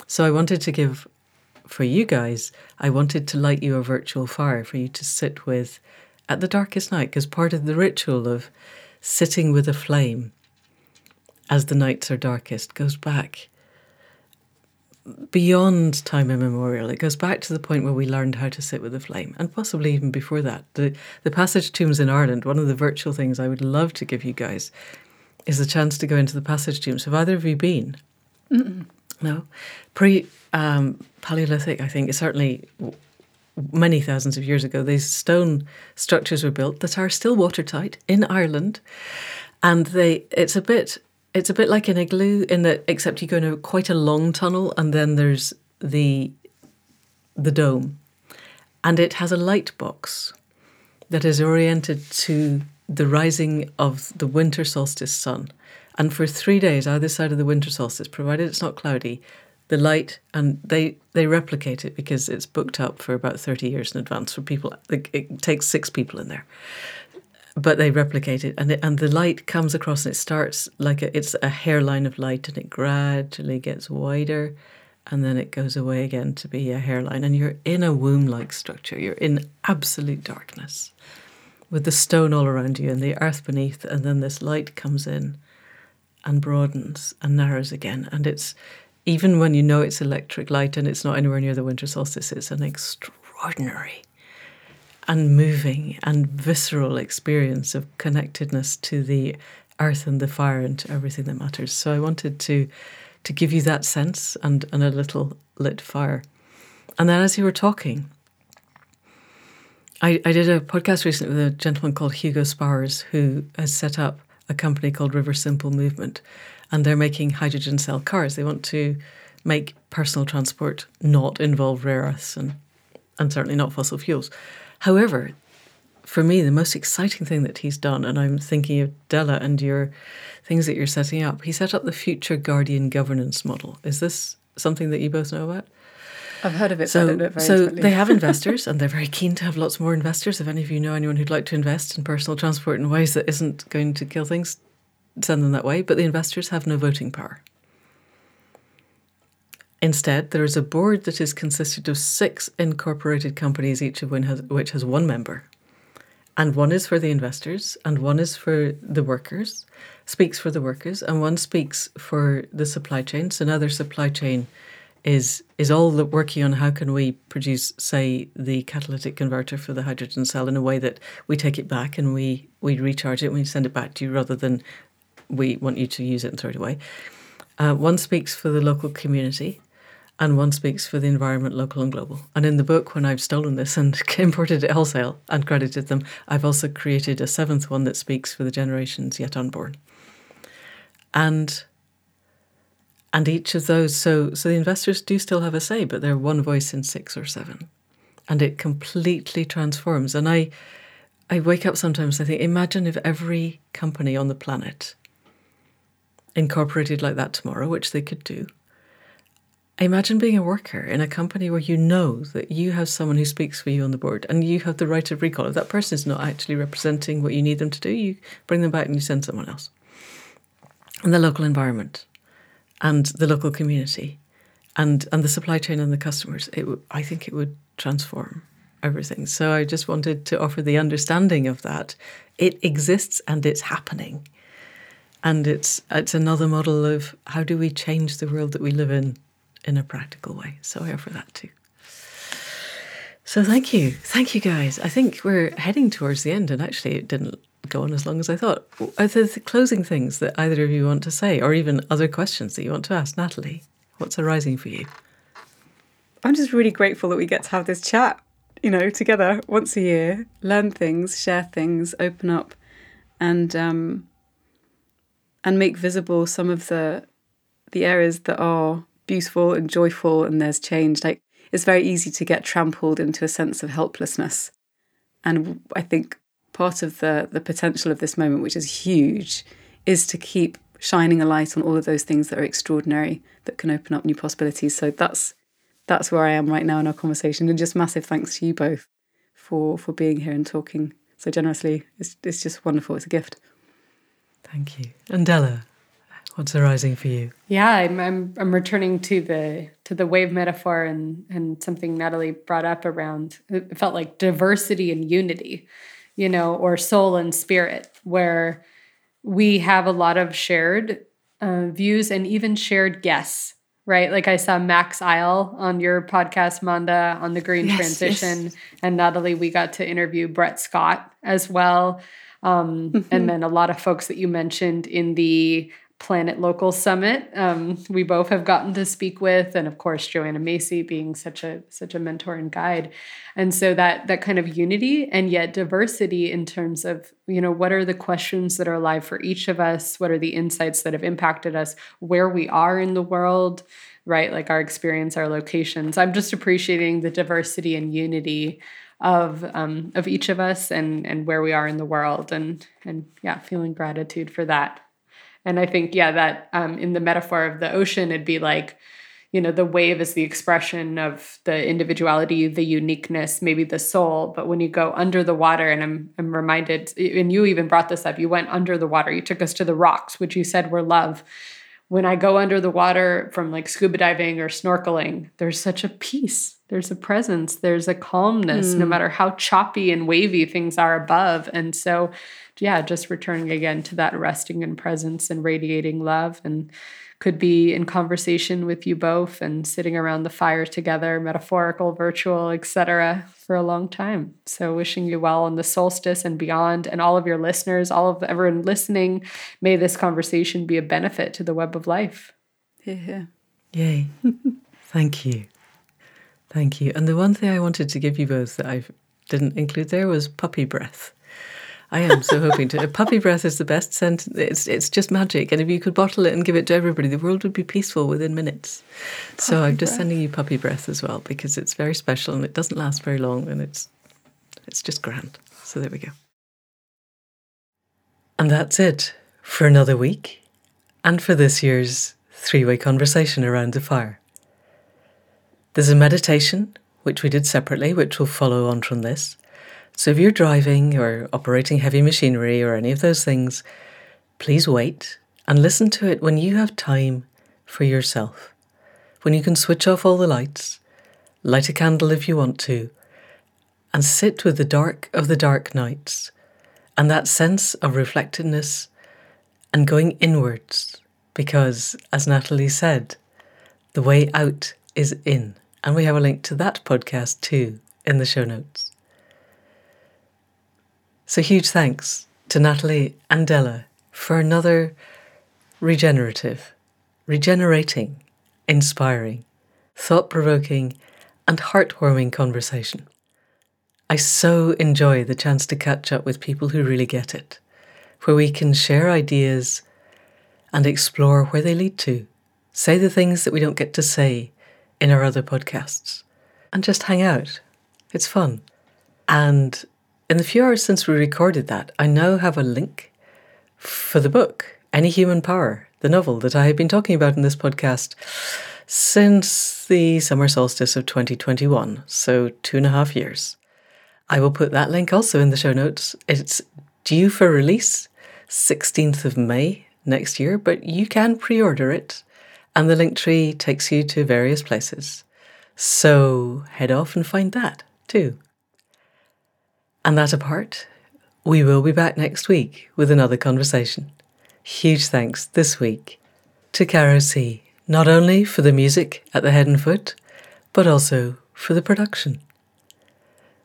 So I wanted to give for you guys, I wanted to light you a virtual fire for you to sit with at the darkest night because part of the ritual of sitting with a flame as the nights are darkest goes back beyond time immemorial. It goes back to the point where we learned how to sit with the flame, and possibly even before that. The the passage tombs in Ireland. One of the virtual things I would love to give you guys is the chance to go into the passage tombs. Have either of you been? Mm-mm. No, pre um, Paleolithic. I think certainly many thousands of years ago, these stone structures were built that are still watertight in Ireland, and they it's a bit it's a bit like an igloo in that except you go in a quite a long tunnel and then there's the the dome, and it has a light box that is oriented to the rising of the winter solstice sun. And for three days, either side of the winter solstice, provided it's not cloudy, the light and they they replicate it because it's booked up for about 30 years in advance for people it takes six people in there but they replicate it. And it, and the light comes across and it starts like a, it's a hairline of light and it gradually gets wider and then it goes away again to be a hairline. And you're in a womb like structure. You're in absolute darkness with the stone all around you and the earth beneath. And then this light comes in and broadens and narrows again. And it's even when you know it's electric light and it's not anywhere near the winter solstice, it's an extraordinary and moving and visceral experience of connectedness to the earth and the fire and to everything that matters. So I wanted to to give you that sense and, and a little lit fire. And then as you were talking, I, I did a podcast recently with a gentleman called Hugo Spowers who has set up a company called Riversimple Movement and they're making hydrogen cell cars. They want to make personal transport not involve rare earths and, and certainly not fossil fuels. However, for me, the most exciting thing that he's done, and I'm thinking of Della and your things that you're setting up, he set up the Future Guardian governance model. Is this something that you both know about? I've heard of it. So, so they have investors, and they're very keen to have lots more investors. If any of you know anyone who'd like to invest in personal transport in ways that isn't going to kill things, send them that way, but the investors have no voting power. Instead, there is a board that is consisted of six incorporated companies, each of which has, one member. And one is for the investors, and one is for the workers, speaks for the workers, and one speaks for the supply chain. So another supply chain is is all working on how can we produce, say, the catalytic converter for the hydrogen cell in a way that we take it back and we we recharge it and we send it back to you rather than we want you to use it and throw it away. Uh, one speaks for the local community, and one speaks for the environment, local and global. And in the book, when I've stolen this and imported it wholesale and credited them, I've also created a seventh one that speaks for the generations yet unborn. And and each of those, so so the investors do still have a say, but they're one voice in six or seven, and it completely transforms. And I, I wake up sometimes. I think, imagine if every company on the planet incorporated like that tomorrow, which they could do, Imagine being a worker in a company where you know that you have someone who speaks for you on the board and you have the right of recall. If that person is not actually representing what you need them to do, you bring them back and you send someone else. And the local environment and the local community and, and the supply chain and the customers, it w- I think it would transform everything. So I just wanted to offer the understanding of that. It exists and it's happening. And it's it's another model of how do we change the world that we live in in a practical way. So I offer that too. So thank you. Thank you guys. I think we're heading towards the end and actually it didn't go on as long as I thought. Are there the closing things that either of you want to say or even other questions that you want to ask? Nathalie, what's arising for you? I'm just really grateful that we get to have this chat, you know, together once a year, learn things, share things, open up, and um, and make visible some of the the areas that are beautiful and joyful and there's change. Like it's very easy to get trampled into a sense of helplessness. And I think part of the the potential of this moment, which is huge, is to keep shining a light on all of those things that are extraordinary that can open up new possibilities. So that's that's where I am right now in our conversation. And just massive thanks to you both for for being here and talking so generously. It's it's just wonderful. It's a gift. Thank you. And Della, what's arising for you? Yeah, I'm, I'm I'm returning to the to the wave metaphor and and something Nathalie brought up around it felt like diversity and unity, you know, or soul and spirit, where we have a lot of shared uh, views and even shared guests right? Like I saw Max Isle on your podcast, Manda, on the green yes, transition, yes. and Nathalie, we got to interview Brett Scott as well. Um, mm-hmm. And then a lot of folks that you mentioned in the Planet Local Summit, um, we both have gotten to speak with, and of course Joanna Macy being such a such a mentor and guide, and so that that kind of unity and yet diversity in terms of you know what are the questions that are alive for each of us, what are the insights that have impacted us, where we are in the world, right? Like our experience, our locations. I'm just appreciating the diversity and unity of um, of each of us and and where we are in the world. And and yeah feeling gratitude for that and i think yeah that um, in the metaphor of the ocean it'd be like you know the wave is the expression of the individuality the uniqueness maybe the soul but when you go under the water and i'm i'm reminded and you even brought this up you went under the water you took us to the rocks which you said were love when I go under the water from like scuba diving or snorkeling, there's such a peace. There's a presence. There's a calmness, mm. no matter how choppy and wavy things are above. And so, yeah, just returning again to that resting in presence and radiating love and could be in conversation with you both and sitting around the fire together, metaphorical, virtual, etc., for a long time. So wishing you well on the solstice and beyond, and all of your listeners, all of everyone listening, may this conversation be a benefit to the web of life. Yeah. Yay. Thank you. Thank you. And the one thing I wanted to give you both that I didn't include there was puppy breath. I am so hoping to. Puppy breath is the best scent. It's it's just magic, and if you could bottle it and give it to everybody, the world would be peaceful within minutes. Puppy so I'm just breath. sending you puppy breath as well because it's very special and it doesn't last very long, and it's it's just grand. So there we go. And that's it for another week, and for this year's three-way conversation around the fire. There's a meditation which we did separately, which will follow on from this. So if you're driving or operating heavy machinery or any of those things, please wait and listen to it when you have time for yourself. When you can switch off all the lights, light a candle if you want to, and sit with the dark of the dark nights and that sense of reflectedness and going inwards. Because, as Nathalie said, the way out is in. And we have a link to that podcast too in the show notes. So, huge thanks to Nathalie and Della for another regenerative, regenerating, inspiring, thought provoking, and heartwarming conversation. I so enjoy the chance to catch up with people who really get it, where we can share ideas and explore where they lead to, say the things that we don't get to say in our other podcasts, and just hang out. It's fun. And in the few hours since we recorded that, I now have a link for the book, Any Human Power, the novel that I have been talking about in this podcast since the summer solstice of 2021, so two and a half years. I will put that link also in the show notes. It's due for release 16th of May next year, but you can pre order it, and the link tree takes you to various places. So head off and find that too. And that apart, we will be back next week with another conversation. Huge thanks this week to Caro C, not only for the music at the head and foot, but also for the production.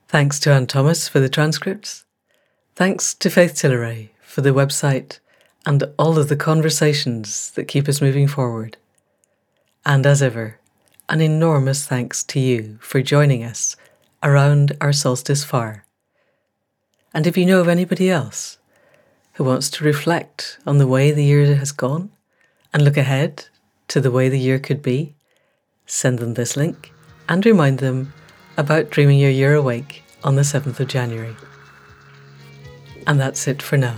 Thanks to Anne Thomas for the transcripts. Thanks to Faith Tilleray for the website and all of the conversations that keep us moving forward. And as ever, an enormous thanks to you for joining us around our solstice fire. And if you know of anybody else who wants to reflect on the way the year has gone and look ahead to the way the year could be, send them this link and remind them about dreaming your year awake on the 7th of January. And that's it for now.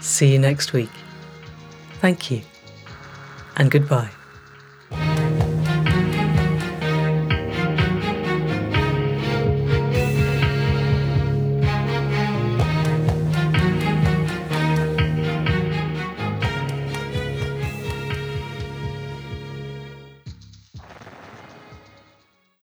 See you next week. Thank you and goodbye.